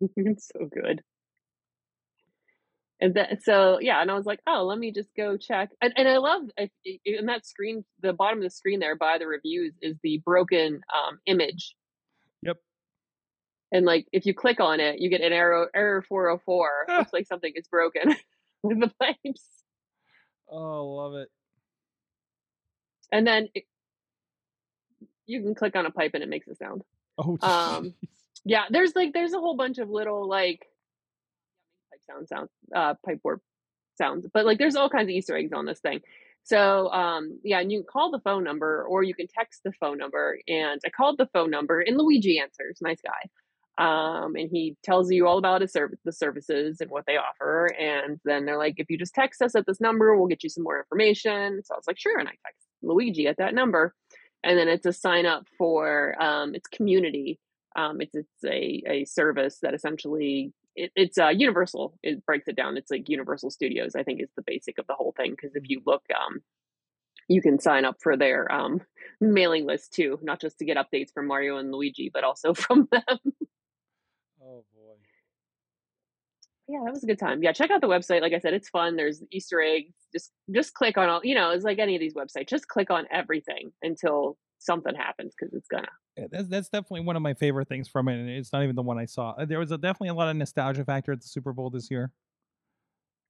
it's so good. And then so yeah, and I was like, oh, let me just go check. And, and I love I- in that screen, the bottom of the screen there by the reviews is the broken um, image. Yep. And like if you click on it, you get an error error 404. Ah. Looks like something is broken with the pipes. Oh, love it. And then it, you can click on a pipe and it makes a sound. Oh, Um. Yeah, there's like there's a whole bunch of little like sound sound uh pipe work sounds, but like there's all kinds of Easter eggs on this thing. So um, yeah, and you can call the phone number or you can text the phone number. And I called the phone number, and Luigi answers, nice guy. Um, and he tells you all about his service, the services and what they offer. And then they're like, if you just text us at this number, we'll get you some more information. So I was like, sure. And I text Luigi at that number, and then it's a sign up for um, it's community. Um, it's it's a a service that essentially it, it's uh, Universal. It breaks it down. It's like Universal Studios. I think is the basic of the whole thing. Because if you look, um, you can sign up for their um, mailing list too, not just to get updates from Mario and Luigi, but also from them. Oh boy. yeah, that was a good time. Yeah, check out the website. Like I said, it's fun. There's Easter eggs. Just just click on all. You know, it's like any of these websites. Just click on everything until something happens because it's gonna. Yeah, that's that's definitely one of my favorite things from it, and it's not even the one I saw. Uh, There was a, definitely a lot of nostalgia factor at the Super Bowl this year.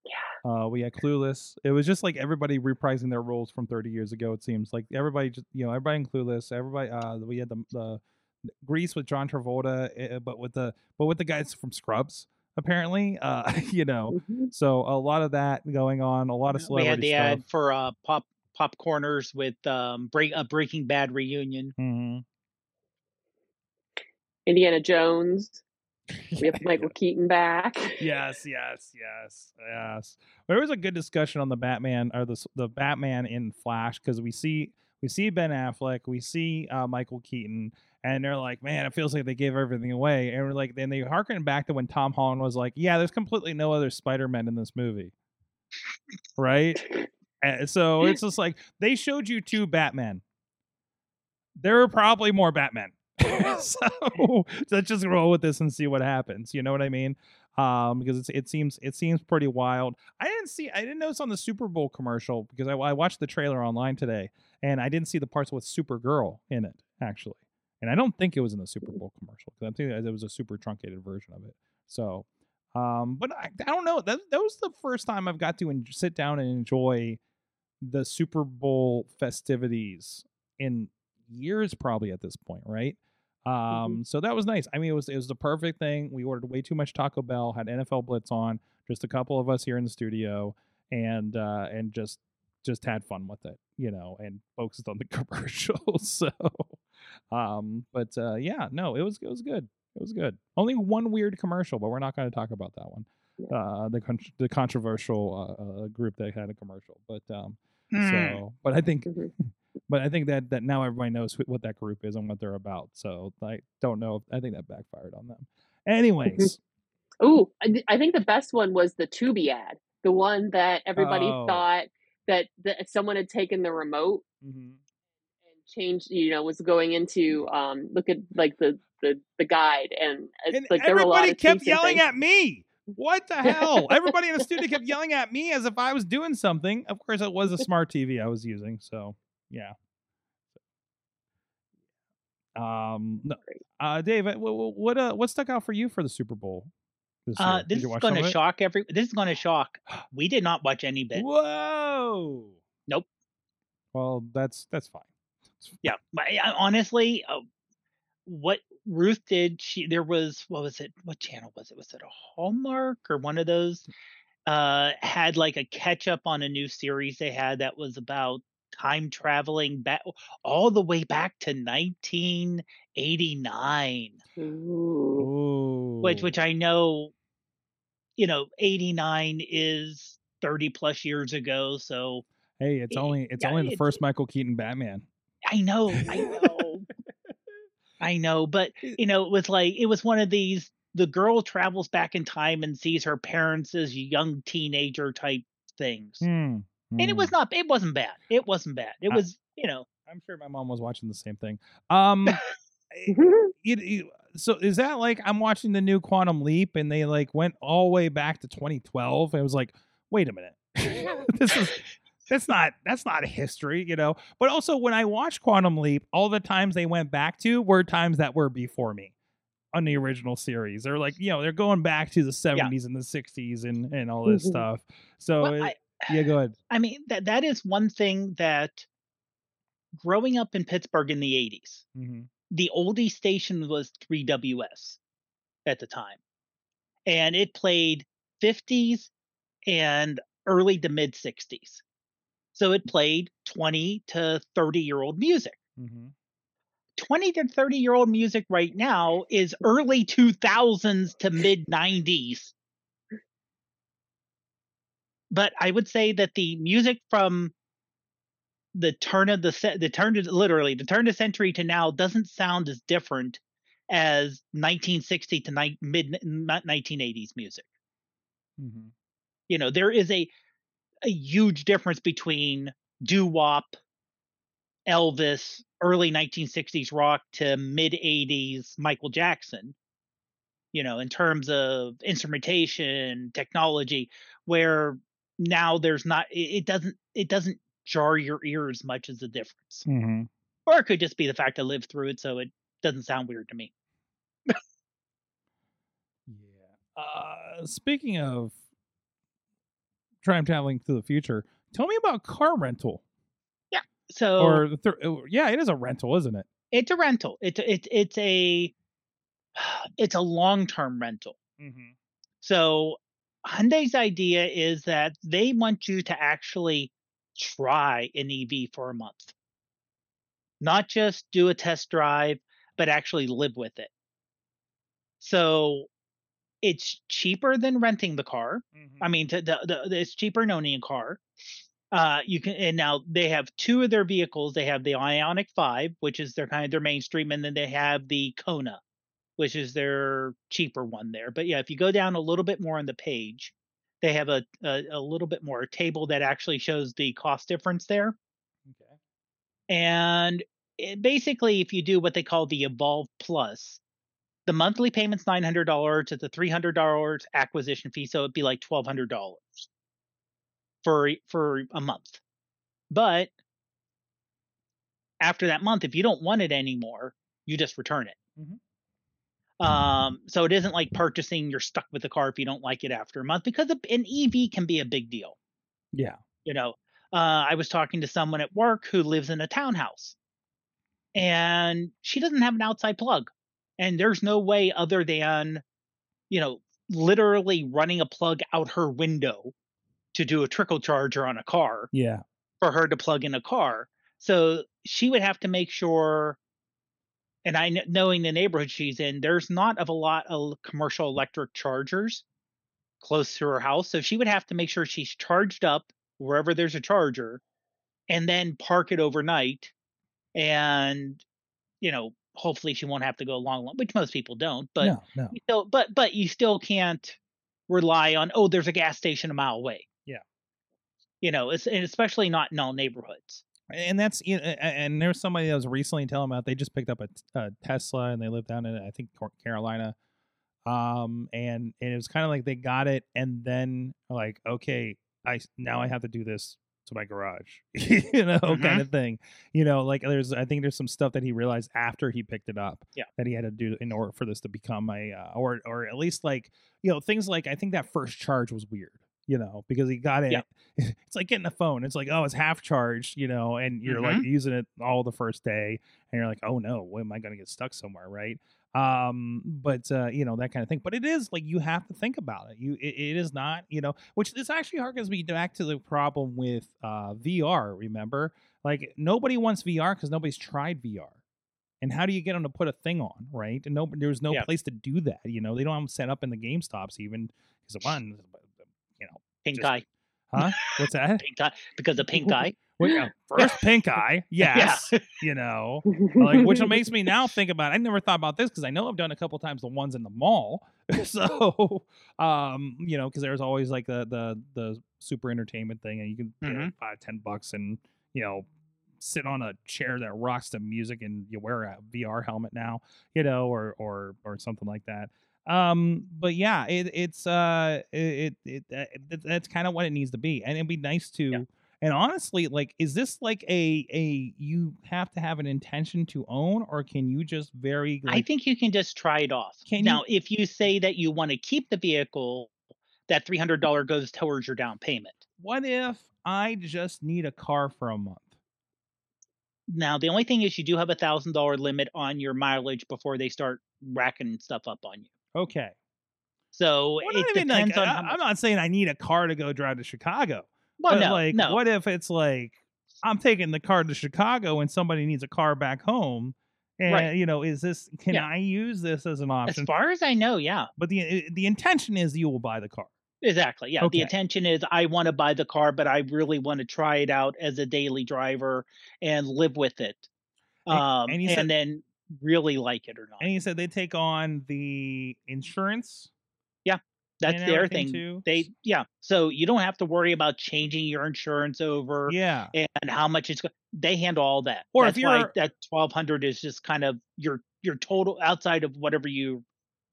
Yeah. Uh, we had Clueless. It was just like everybody reprising their roles from 30 years ago. It seems like everybody just you know everybody in Clueless. Everybody. Uh, we had the the Grease with John Travolta, uh, but with the but with the guys from Scrubs apparently. Uh, you know, Mhm. so a lot of that going on. A lot of celebrity we had the stuff. ad for uh, pop popcorners with um, break a Breaking Bad reunion. hmm Indiana Jones. We have Michael Keaton back. yes, yes, yes, yes. There was a good discussion on the Batman or the the Batman in Flash because we see we see Ben Affleck, we see uh, Michael Keaton, and they're like, man, it feels like they gave everything away, and we're like, then they harken back to when Tom Holland was like, yeah, there's completely no other Spider Man in this movie, right? And so it's just like they showed you two Batmen. There are probably more Batmen. so let's just roll with this and see what happens. You know what I mean? Um, because it seems it seems pretty wild. I didn't see I didn't notice on the Super Bowl commercial because I, I watched the trailer online today and I didn't see the parts with Supergirl in it actually, and I don't think it was in the Super Bowl commercial because I think it was a super truncated version of it. So, um, but I, I don't know. That that was the first time I've got to en- sit down and enjoy the Super Bowl festivities in years, probably at this point, right? Um, so that was nice. I mean, it was it was the perfect thing. We ordered way too much Taco Bell, had NFL Blitz on, just a couple of us here in the studio, and uh, and just just had fun with it, you know, and focused on the commercials. So, um, but uh, yeah, no, it was it was good. It was good. Only one weird commercial, but we're not going to talk about that one. Yeah. Uh, the con- the controversial uh, uh, group that had a commercial, but um, Hmm. so, but I think, Mhm. but I think that that now everybody knows wh- what that group is and what they're about. So I don't know. If, I think that backfired on them. Anyways, Ooh, I, th- I think the best one was the Tubi ad, the one that everybody Oh. thought that, that someone had taken the remote mm-hmm. and changed, you know, was going into um look at like the the the guide and it's and like there were a lot of kept yelling at me. What the hell? Everybody in the studio kept yelling at me as if I was doing something. Of course, it was a smart TV I was using. So yeah. Um, no, uh, Dave, what what uh, what stuck out for you for the Super Bowl this Uh, this is going to shock every. This is going to shock. We did not watch any bit. Whoa. Nope. Well, that's that's fine. Yeah, but I- I- honestly, uh, what Ruth did, she there was what was it? What channel was it? Was it a Hallmark or one of those? Uh, had like a catch up on a new series they had that was about time traveling back all the way back to 1989, Ooh. Ooh. which which I know, you know, 89 is 30 plus years ago. So hey, it's i- only it's yeah, only the it's- first Michael Keaton Batman. I know, I know. I know, but you know, it was like it was one of these the girl travels back in time and sees her parents as young teenager type things. Hmm. And it Hmm. was not it wasn't bad. It wasn't bad. It I- was, you know, I'm sure my mom was watching the same thing. Um, it, it- so is that like I'm watching the new Quantum Leap and they like went all the way back to 2012? And it was like, wait a minute, this is that's not that's not a history, you know. But also when I watched Quantum Leap, all the times they went back to were times that were before me on the original series. They're like, you know, they're going back to the 70s and the 60s and and all this Mhm. stuff. So well, it- I, yeah, go ahead. I mean that that is one thing that growing up in Pittsburgh in the 80s, hmm the oldie station was 3WS at the time. And it played 50s and early to mid 60s. So it played 20 to 30 year old music. Mm-hmm. 20 to 30 year old music right now is early 2000s to mid 90s. But I would say that the music from the turn of the the turn to literally the turn of the century to now doesn't sound as different as 1960 to ni- mid 1980s music. Mm-hmm. You know, there is a a huge difference between doo wop, Elvis, early 1960s rock to mid 80s Michael Jackson. You know, in terms of instrumentation, technology, where now there's not it doesn't it doesn't jar your ear as much as the difference. Mm-hmm. Or it could just be the fact I lived through it, so it doesn't sound weird to me. yeah. Uh, speaking of time traveling to the future, tell me about car rental. Yeah. So or th- yeah, it is a rental, isn't it? It's a rental. It's it's it's a it's a long term rental. Mm-hmm. So Hyundai's idea is that they want you to actually try an EV for a month. Not just do a test drive, but actually live with it. So it's cheaper than renting the car. Mm-hmm. I mean, to, the, the, it's cheaper than owning a car. Uh, you can, and now they have two of their vehicles. They have the Ioniq Five, which is their kind of their mainstream, and then they have the Kona, which is their cheaper one there. But yeah, if you go down a little bit more on the page, they have a, a, a little bit more table that actually shows the cost difference there. Okay. And it, basically, if you do what they call the Evolve Plus, the monthly payment's nine hundred dollars. It's a three hundred dollars acquisition fee, so it'd be like twelve hundred dollars for for a month. But after that month, if you don't want it anymore, you just return it. Mhm. Um, so it isn't like purchasing you're stuck with the car if you don't like it after a month because an EV can be a big deal. Yeah. You know, uh, I was talking to someone at work who lives in a townhouse, and she doesn't have an outside plug, and there's no way other than, you know, literally running a plug out her window to do a trickle charger on a car Yeah. for her to plug in a car. So she would have to make sure, and I knowing the neighborhood she's in, there's not of a lot of commercial electric chargers close to her house. So she would have to make sure she's charged up wherever there's a charger, and then park it overnight, and you know hopefully she won't have to go long, long which most people don't. But no, no. you still, but but you still can't rely on oh there's a gas station a mile away. Yeah. You know, it's and especially not in all neighborhoods. and that's you know, and there's somebody that was recently telling about they just picked up a, a Tesla and they live down in I think Carolina, um, and, and it was kind of like they got it and then like okay, I now I have to do this to my garage, you know, Mhm. kind of thing, you know, like there's I think there's some stuff that he realized after he picked it up, Yeah. that he had to do in order for this to become a uh, or or at least like you know things like I think that first charge was weird. You know, because he got it Yeah. it's like getting a phone. It's like, oh, it's half charged, you know, and you're like Mm-hmm. using it all the first day, and you're like, oh no, when am I going to get stuck somewhere, right? Um, but uh, you know that kind of thing. But it is like you have to think about it. You, it, it is not, you know, which this actually harkens me back to the problem with uh, VR. Remember, like nobody wants VR because nobody's tried VR. And how do you get them to put a thing on, right? And no, there's no Yeah. place to do that. You know, they don't have them set up in the Game Stops even because one, you know, Pink Just- eye, huh? What's that? pink eye, because of pink eye. Well, yeah, first pink eye, yes, you know, like which makes me now think about. I never thought about this because I know I've done a couple times the ones in the mall. so, um, you know, because there's always like the the the super entertainment thing, and you can Mhm. five ten bucks and you know sit on a chair that rocks to music and you wear a VR helmet now, you know, or or or something like that. Um, but yeah, it, it's uh, it it, it, it that's kind of what it needs to be, and it'd be nice to. And honestly, like, is this like a a you have to have an intention to own, or can you just very I think you can just try it off. Can you- now, if you say that you want to keep the vehicle, that three hundred dollar goes towards your down payment. what if I just need a car for a month? Now, the only thing is you do have a thousand dollar limit on your mileage before they start racking stuff up on you. Okay. So Well, it even like, depends on I. I'm not saying I need a car to go drive to Chicago. Well, but no, like, no. what if it's like I'm taking the car to Chicago and somebody needs a car back home? And Right. you know, is this can Yeah. I use this as an option? As far as I know, yeah, but the the intention is you will buy the car. exactly. Yeah, Okay. the intention is I want to buy the car, but I really want to try it out as a daily driver and live with it, And- um, and you and said- then really like it or not. And you said they take on the insurance. That's their thing. too? They yeah. So you don't have to worry about changing your insurance over Yeah. and how much it's. They handle all that. Or if That's why you're- that twelve hundred is just kind of your your total outside of whatever you,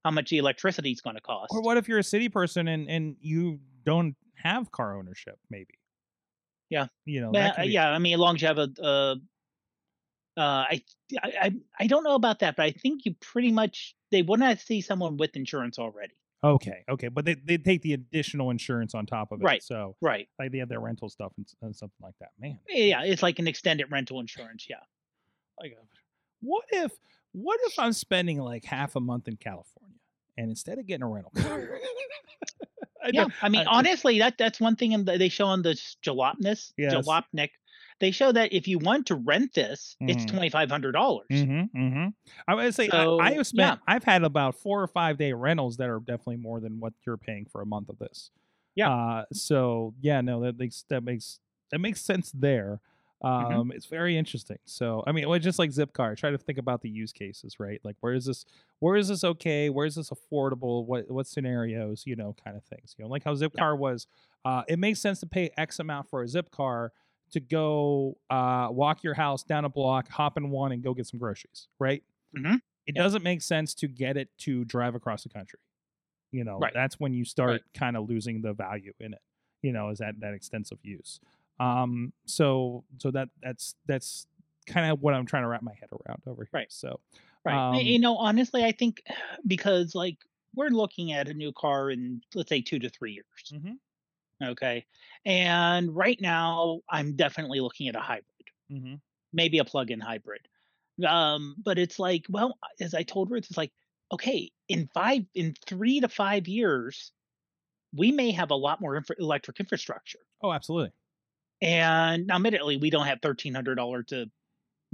how much the electricity is going to cost. Or what if you're a city person and and you don't have car ownership? Maybe. Yeah. You know. Could uh, be- yeah, I mean, as long as you have a, uh, uh, I, I, I, don't know about that, but I think you pretty much they to see someone with insurance already. Okay. Okay. But they they take the additional insurance on top of it. Right. So Right. like they have their rental stuff and, and something like that. Man. Yeah, it's like an extended rental insurance. Yeah. like uh, what if what if I'm spending like half a month in California and instead of getting a rental car, I yeah. I mean, I- honestly, that that's one thing in the, they show on the Jalopness, Yes. Jalopnik. They show that if you want to rent this, it's Mhm. twenty five hundred dollars. Mm-hmm, mm-hmm. I would say So, I, I have spent. yeah. I've had about four or five day rentals that are definitely more than what you're paying for a month of this. Yeah. Uh, so yeah, no, that makes that makes that makes sense there. Mm-hmm. Um, it's very interesting. So I mean, well, just like Zipcar, try to think about the use cases, right? Like where is this? Where is this okay? Where is this affordable? What what scenarios? You know, kind of things. You know, like how Zipcar was. Uh, it makes sense to pay X amount for a Zipcar to go uh, walk your house down a block, hop in one, and go get some groceries, right? Mhm. It Yeah. doesn't make sense to get it to drive across the country. You know, Right. that's when you start kind of losing the value in it. You know, is that that extensive use. Um, so so that that's that's kind of what I'm trying to wrap my head around over here. Right. So Right. Um, you know, honestly, I think because like we're looking at a new car in let's say two to three years. Mhm. Okay. And right now, I'm definitely looking at a hybrid, mhm. maybe a plug-in hybrid. Um, but it's like, well, as I told Ruth, it's like, okay, in five, in three to five years, we may have a lot more infra- electric infrastructure. oh, absolutely. And now, admittedly, we don't have thirteen hundred dollars to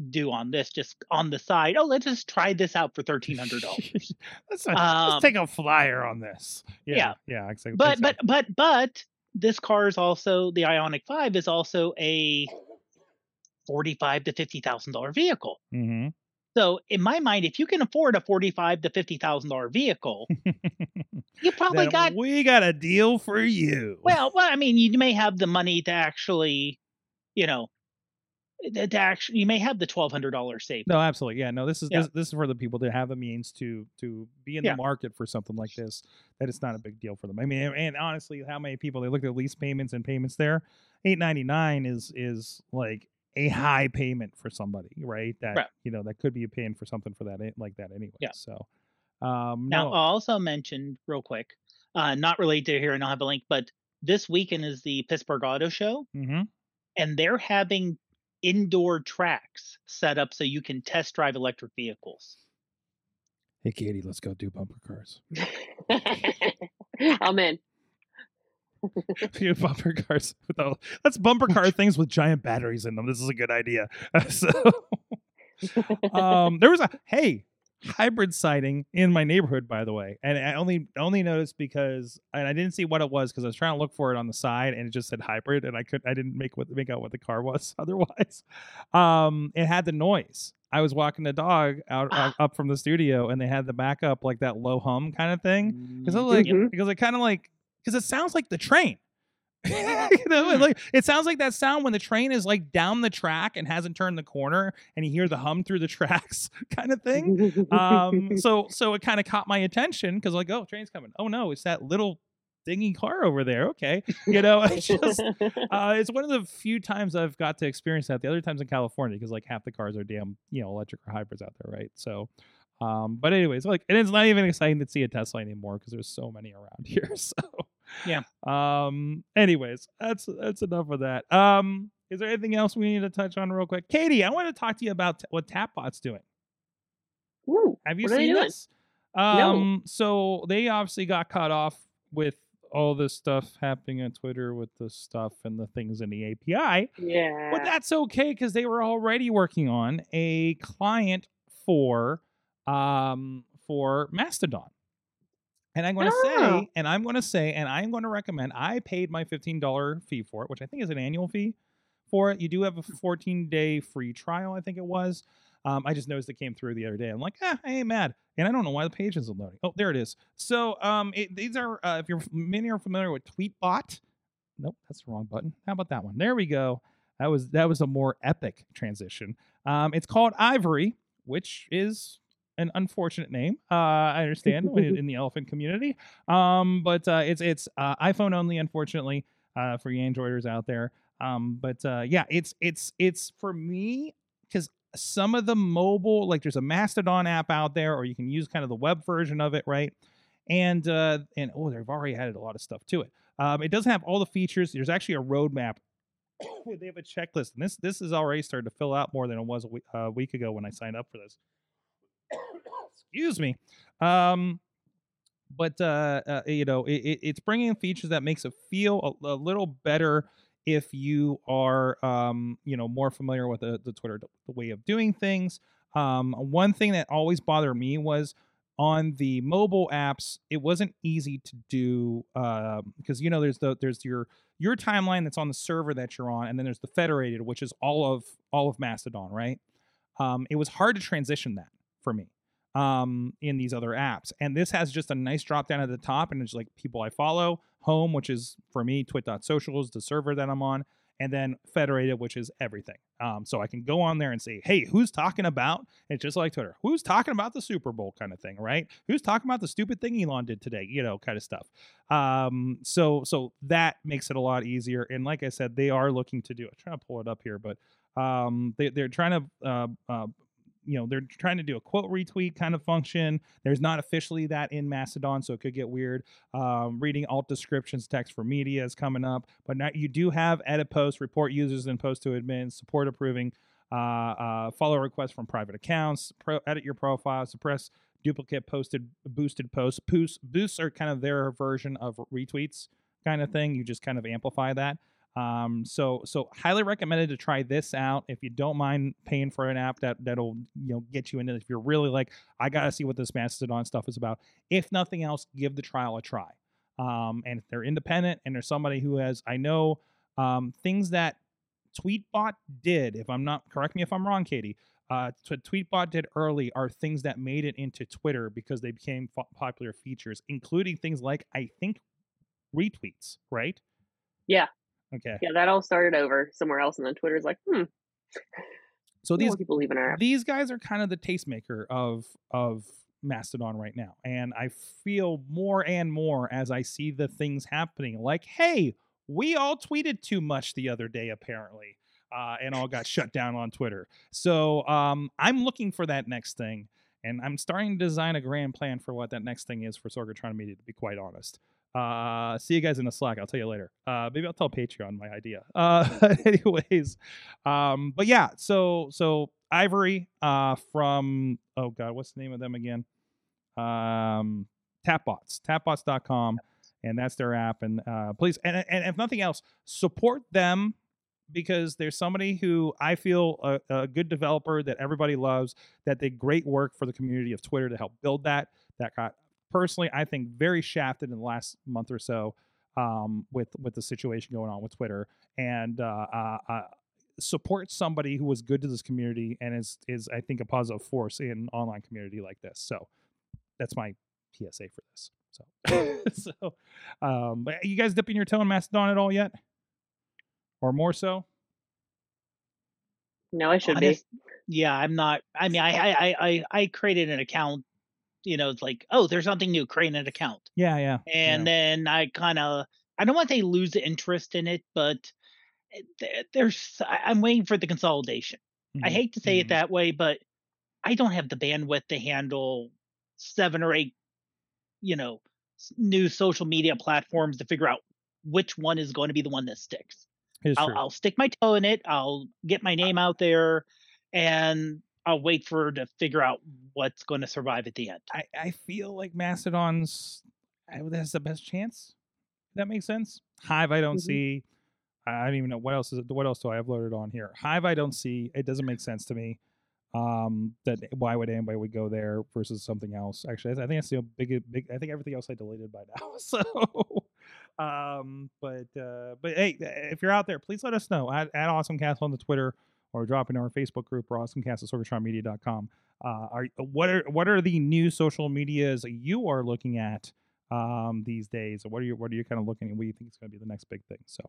do on this. Just on the side, oh, let's just try this out for thirteen hundred dollars. let's, uh, let's Um, take a flyer on this. Yeah, yeah. yeah, exactly. but but but but this car is also the Ioniq Five is also a forty-five to fifty thousand dollar vehicle. hmm So in my mind, if you can afford a forty-five to fifty thousand dollar vehicle, you probably Then got we got a deal for you. well. Well, I mean, you may have the money to actually, you know, to actually you may have the twelve hundred dollars saved. No, absolutely. Yeah, no, this is Yeah. this, this is for the people that have the means to to be in Yeah. the market for something like this. That it's not a big deal for them. I mean, and honestly, how many people they look at lease payments and payments there? Eight ninety nine is is like a high payment for somebody, right? That Right. you know that could be a paying for something for that like that anyway. Yeah. So, um, Now, no, I also mentioned real quick, uh, not related to here, and I'll have a link, but this weekend is the Pittsburgh Auto Show. hmm and they're having indoor tracks set up so you can test drive electric vehicles. hey Katie, let's go do bumper cars. I'm in. do bumper cars. With all, let's bumper car things with giant batteries in them. This is a good idea. so. um, there was a hey hybrid sighting in my neighborhood, by the way, and I only only noticed because and I didn't see what it was because I was trying to look for it on the side and it just said hybrid, and I couldn't, I didn't make what make out what the car was otherwise. Um, it had the noise. I was walking the dog out Ah. up, from the studio, and they had the backup like that low hum kind of thing because it Mm, like Mhm. because it kind of like because it sounds like the train. you know, it, like it sounds like that sound when the train is like down the track and hasn't turned the corner, and you hear the hum through the tracks, kind of thing. Um, so so it kind of caught my attention because like, oh, train's coming. Oh no, it's that little dingy car over there. Okay, you know, it's just uh, it's one of the few times I've got to experience that. The other times in California, because like half the cars are damn, you know, electric or hybrids out there, right? So, um, but anyways, like, and it's not even exciting to see a Tesla anymore because there's so many around here. So, Yeah. Um. Anyways, that's that's enough of that. Um. Is there anything else we need to touch on real quick, Katie? I want to talk to you about t- what Tapbot's doing. Ooh, Have you what are they seen this? Um, so they obviously got cut off with all this stuff happening on Twitter with the stuff and the things in the API. Yeah. But that's okay because they were already working on a client for um for Mastodon. And I'm going to Oh. say, and I'm going to say, and I'm going to recommend. I paid my $15 fee for it, which I think is an annual fee for it. You do have a 14 day free trial, I think it was. Um, I just noticed it came through the other day. I'm like, ah, I ain't mad, and I don't know why the page isn't loading. Oh, there it is. So, um, it, these are uh, if you're many are familiar with Tweetbot. Nope, that's the wrong button. How about that one? There we go. That was that was a more epic transition. Um, it's called Ivory, which is an unfortunate name. Uh, I understand in the elephant community. Um, but uh, it's it's uh, iPhone only, unfortunately, uh, for you Androiders out there. Um, but uh, yeah, it's it's it's for me because some of the mobile, like there's a Mastodon app out there, or you can use kind of the web version of it, right? And uh, and oh, they've already added a lot of stuff to it. Um, it doesn't have all the features. There's actually a roadmap. they have a checklist, and this this is already starting to fill out more than it was a week, uh, week ago when I signed up for this. Excuse me. Um, but uh, uh, you know, it, it, it's bringing in features that makes it feel a, a little better if you are, um, you know, more familiar with the, the Twitter the way of doing things. Um, one thing that always bothered me was on the mobile apps, it wasn't easy to do because you know there's the there's your your timeline that's on the server that you're on, and then there's the federated, which is all of all of Mastodon, right? Um, it was hard to transition that for me um, in these other apps. And this has just a nice drop down at the top, and it's like people I follow, home, which is for me, twit.social is the server that I'm on, and then federated, which is everything. Um, so I can go on there and say, hey, who's talking about? It's just like Twitter. Who's talking about the Super Bowl kind of thing, right? Who's talking about the stupid thing Elon did today, you know, kind of stuff. Um, so so that makes it a lot easier. And like I said, they are looking to do. I'm trying to pull it up here, but um, they, they're trying to uh, uh, you know they're trying to do a quote retweet kind of function. There's not officially that in mastodon so it could get weird. Um, reading alt descriptions text for media is coming up but now you do have edit posts report users and post to admins support approving uh, uh, follow requests from private accounts pro- edit your profile suppress duplicate posted boosted posts. Boosts are kind of their version of retweets kind of thing. You just kind of amplify that um, so so highly recommended to try this out if you don't mind paying for an app that that'll you know get you into. If you're really like, I gotta see what this Mastodon stuff is about. If nothing else, give the trial a try. Um, and if they're independent and there's somebody who has, I know um, things that Tweetbot did. If I'm not correct me if I'm wrong, Katie. Uh, Tweetbot did early are things that made it into Twitter because they became popular features, including things like I think retweets, right? Yeah. Okay. Yeah, that all started over somewhere else, and then Twitter's like, hmm. So these people leaving our app. these guys are kind of the tastemaker of of Mastodon right now, and I feel more and more as I see the things happening. Like, hey, we all tweeted too much the other day, apparently, uh, and all got shut down on Twitter. So um, I'm looking for that next thing, and I'm starting to design a grand plan for what that next thing is for Sorgatron Media. To be quite honest. Uh, see you guys in the Slack. I'll tell you later. Uh, maybe I'll tell Patreon my idea. Uh, anyways, um, but yeah. So so Ivory uh, from oh god, what's the name of them again? Um, Tapbots, Tapbots.com, and that's their app. And uh, please, and and if nothing else, support them because there's somebody who I feel a, a good developer that everybody loves that did great work for the community of Twitter to help build that. That got personally, I think, very shafted in the last month or so um, with with the situation going on with Twitter, and uh, uh, uh, support somebody who was good to this community and is is I think a positive force in online community like this. So that's my PSA for this. So so, um, but you guys dipping your toe in Mastodon at all yet, or more so? No, I should Honest- Yeah, I'm not. I mean, I, I, I, I, I created an account. You know, it's like, oh, there's something new. Create an account, Yeah, yeah. and then I kind of, I don't want to say lose interest in it, but there's, I- I'm waiting for the consolidation. I Mhm, hate to say mhm. it that way, but I don't have the bandwidth to handle seven or eight, you know, new social media platforms to figure out which one is going to be the one that sticks. I'll. I'll stick my toe in it. I'll get my name out there, and I'll wait for her to figure out what's going to survive at the end. I, I feel like Mastodon's I, that's the best chance. That makes sense. Hive, I don't Mhm. see. I don't even know what else is. What else do I have loaded on here? Hive, I don't see. It doesn't make sense to me. Um, that why would anybody would go there versus something else? Actually, I think I see a big, big. I think everything else I deleted by now. So, um, but uh, but hey, if you're out there, please let us know at, at AwesomeCast on the Twitter or drop in our Facebook group or AwesomeCast at SorgatronMedia.com. Uh, are what are what are the new social medias you are looking at um, these days? What are you what are you kind of looking at? What do you think is going to be the next big thing? So,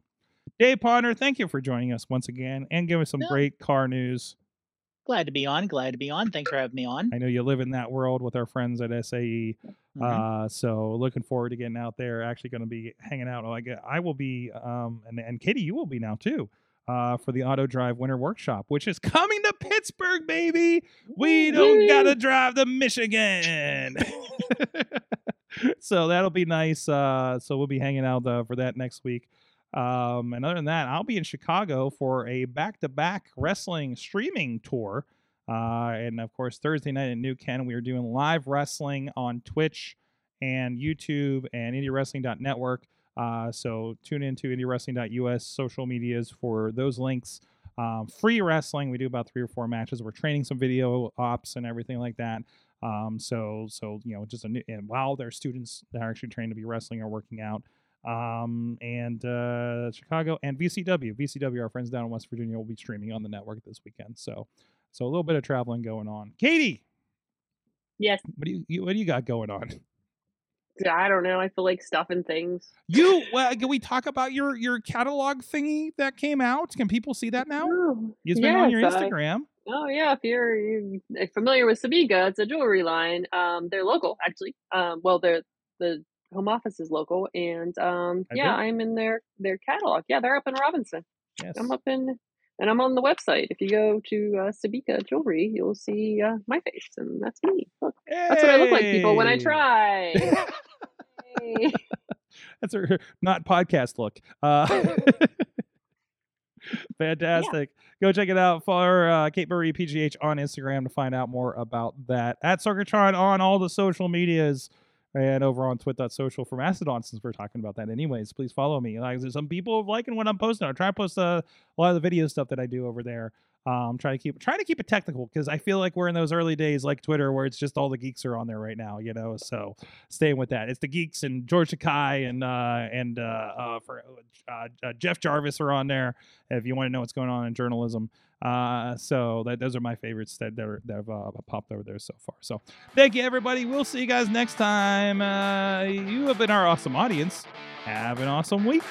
Dave Podner, thank you for joining us once again and giving us some Yeah. great car news. Glad to be on. Glad to be on. Thanks for having me on. I know you live in that world with our friends at SAE. Mhm. Uh, so looking forward to getting out there. Actually, going to be hanging out. Oh, I get, I will be, um, and and Katie, you will be now too, uh, for the Auto Drive Winter Workshop, which is coming to Pittsburgh, baby. We don't Woo! gotta drive to Michigan. so that'll be nice. Uh, so we'll be hanging out uh, for that next week. Um, and other than that, I'll be in Chicago for a back-to-back wrestling streaming tour. Uh, and of course, Thursday night at New Ken, we are doing live wrestling on Twitch and YouTube and IndieWrestling.network. Uh, so tune into IndieWrestling.us social medias for those links. Um, free wrestling, we do about three or four matches. We're training some video ops and everything like that. Um, so so you know, just a new, and while their students that are actually trained to be wrestling or working out. Um, and uh, Chicago and VCW, VCW, our friends down in West Virginia, will be streaming on the network this weekend. So so a little bit of traveling going on. Katie, Yes. what do you, you what do you got going on? I don't know. I feel like stuffing things. You well, can we talk about your your catalog thingy that came out? Can people see that now? Oh, It's been on your yes, uh, Instagram. Oh yeah, if you're, you familiar with Sabika, it's a jewelry line. Um, they're local actually. Um, well, they're the home office is local, and um, yeah. I'm in their their catalog. Yeah, they're up in Robinson. Yes. I'm up in, and I'm on the website. If you go to uh, Sabika Jewelry, you'll see uh, my face, and that's me. Look, that's what I look like, people, when I try. Hey. That's her not podcast look. Uh, fantastic. Go check it out for uh, Kate Murray PGH on Instagram to find out more about that. At Sorgatron on all the social medias and over on twit.social for Mastodon since we're talking about that. Anyways, please follow me. Like some people liking what I'm posting. I try to post uh, a lot of the video stuff that I do over there. Um, try to keep trying to keep it technical because I feel like we're in those early days like Twitter where it's just all the geeks are on there right now, you know. So staying with that. It's the geeks and George Takei and uh, and uh, uh, for uh, uh, Jeff Jarvis are on there if you want to know what's going on in journalism. Uh, so that those are my favorites that that, are, that have uh, popped over there so far. So thank you everybody. We'll see you guys next time. Uh, you have been our awesome audience. Have an awesome week.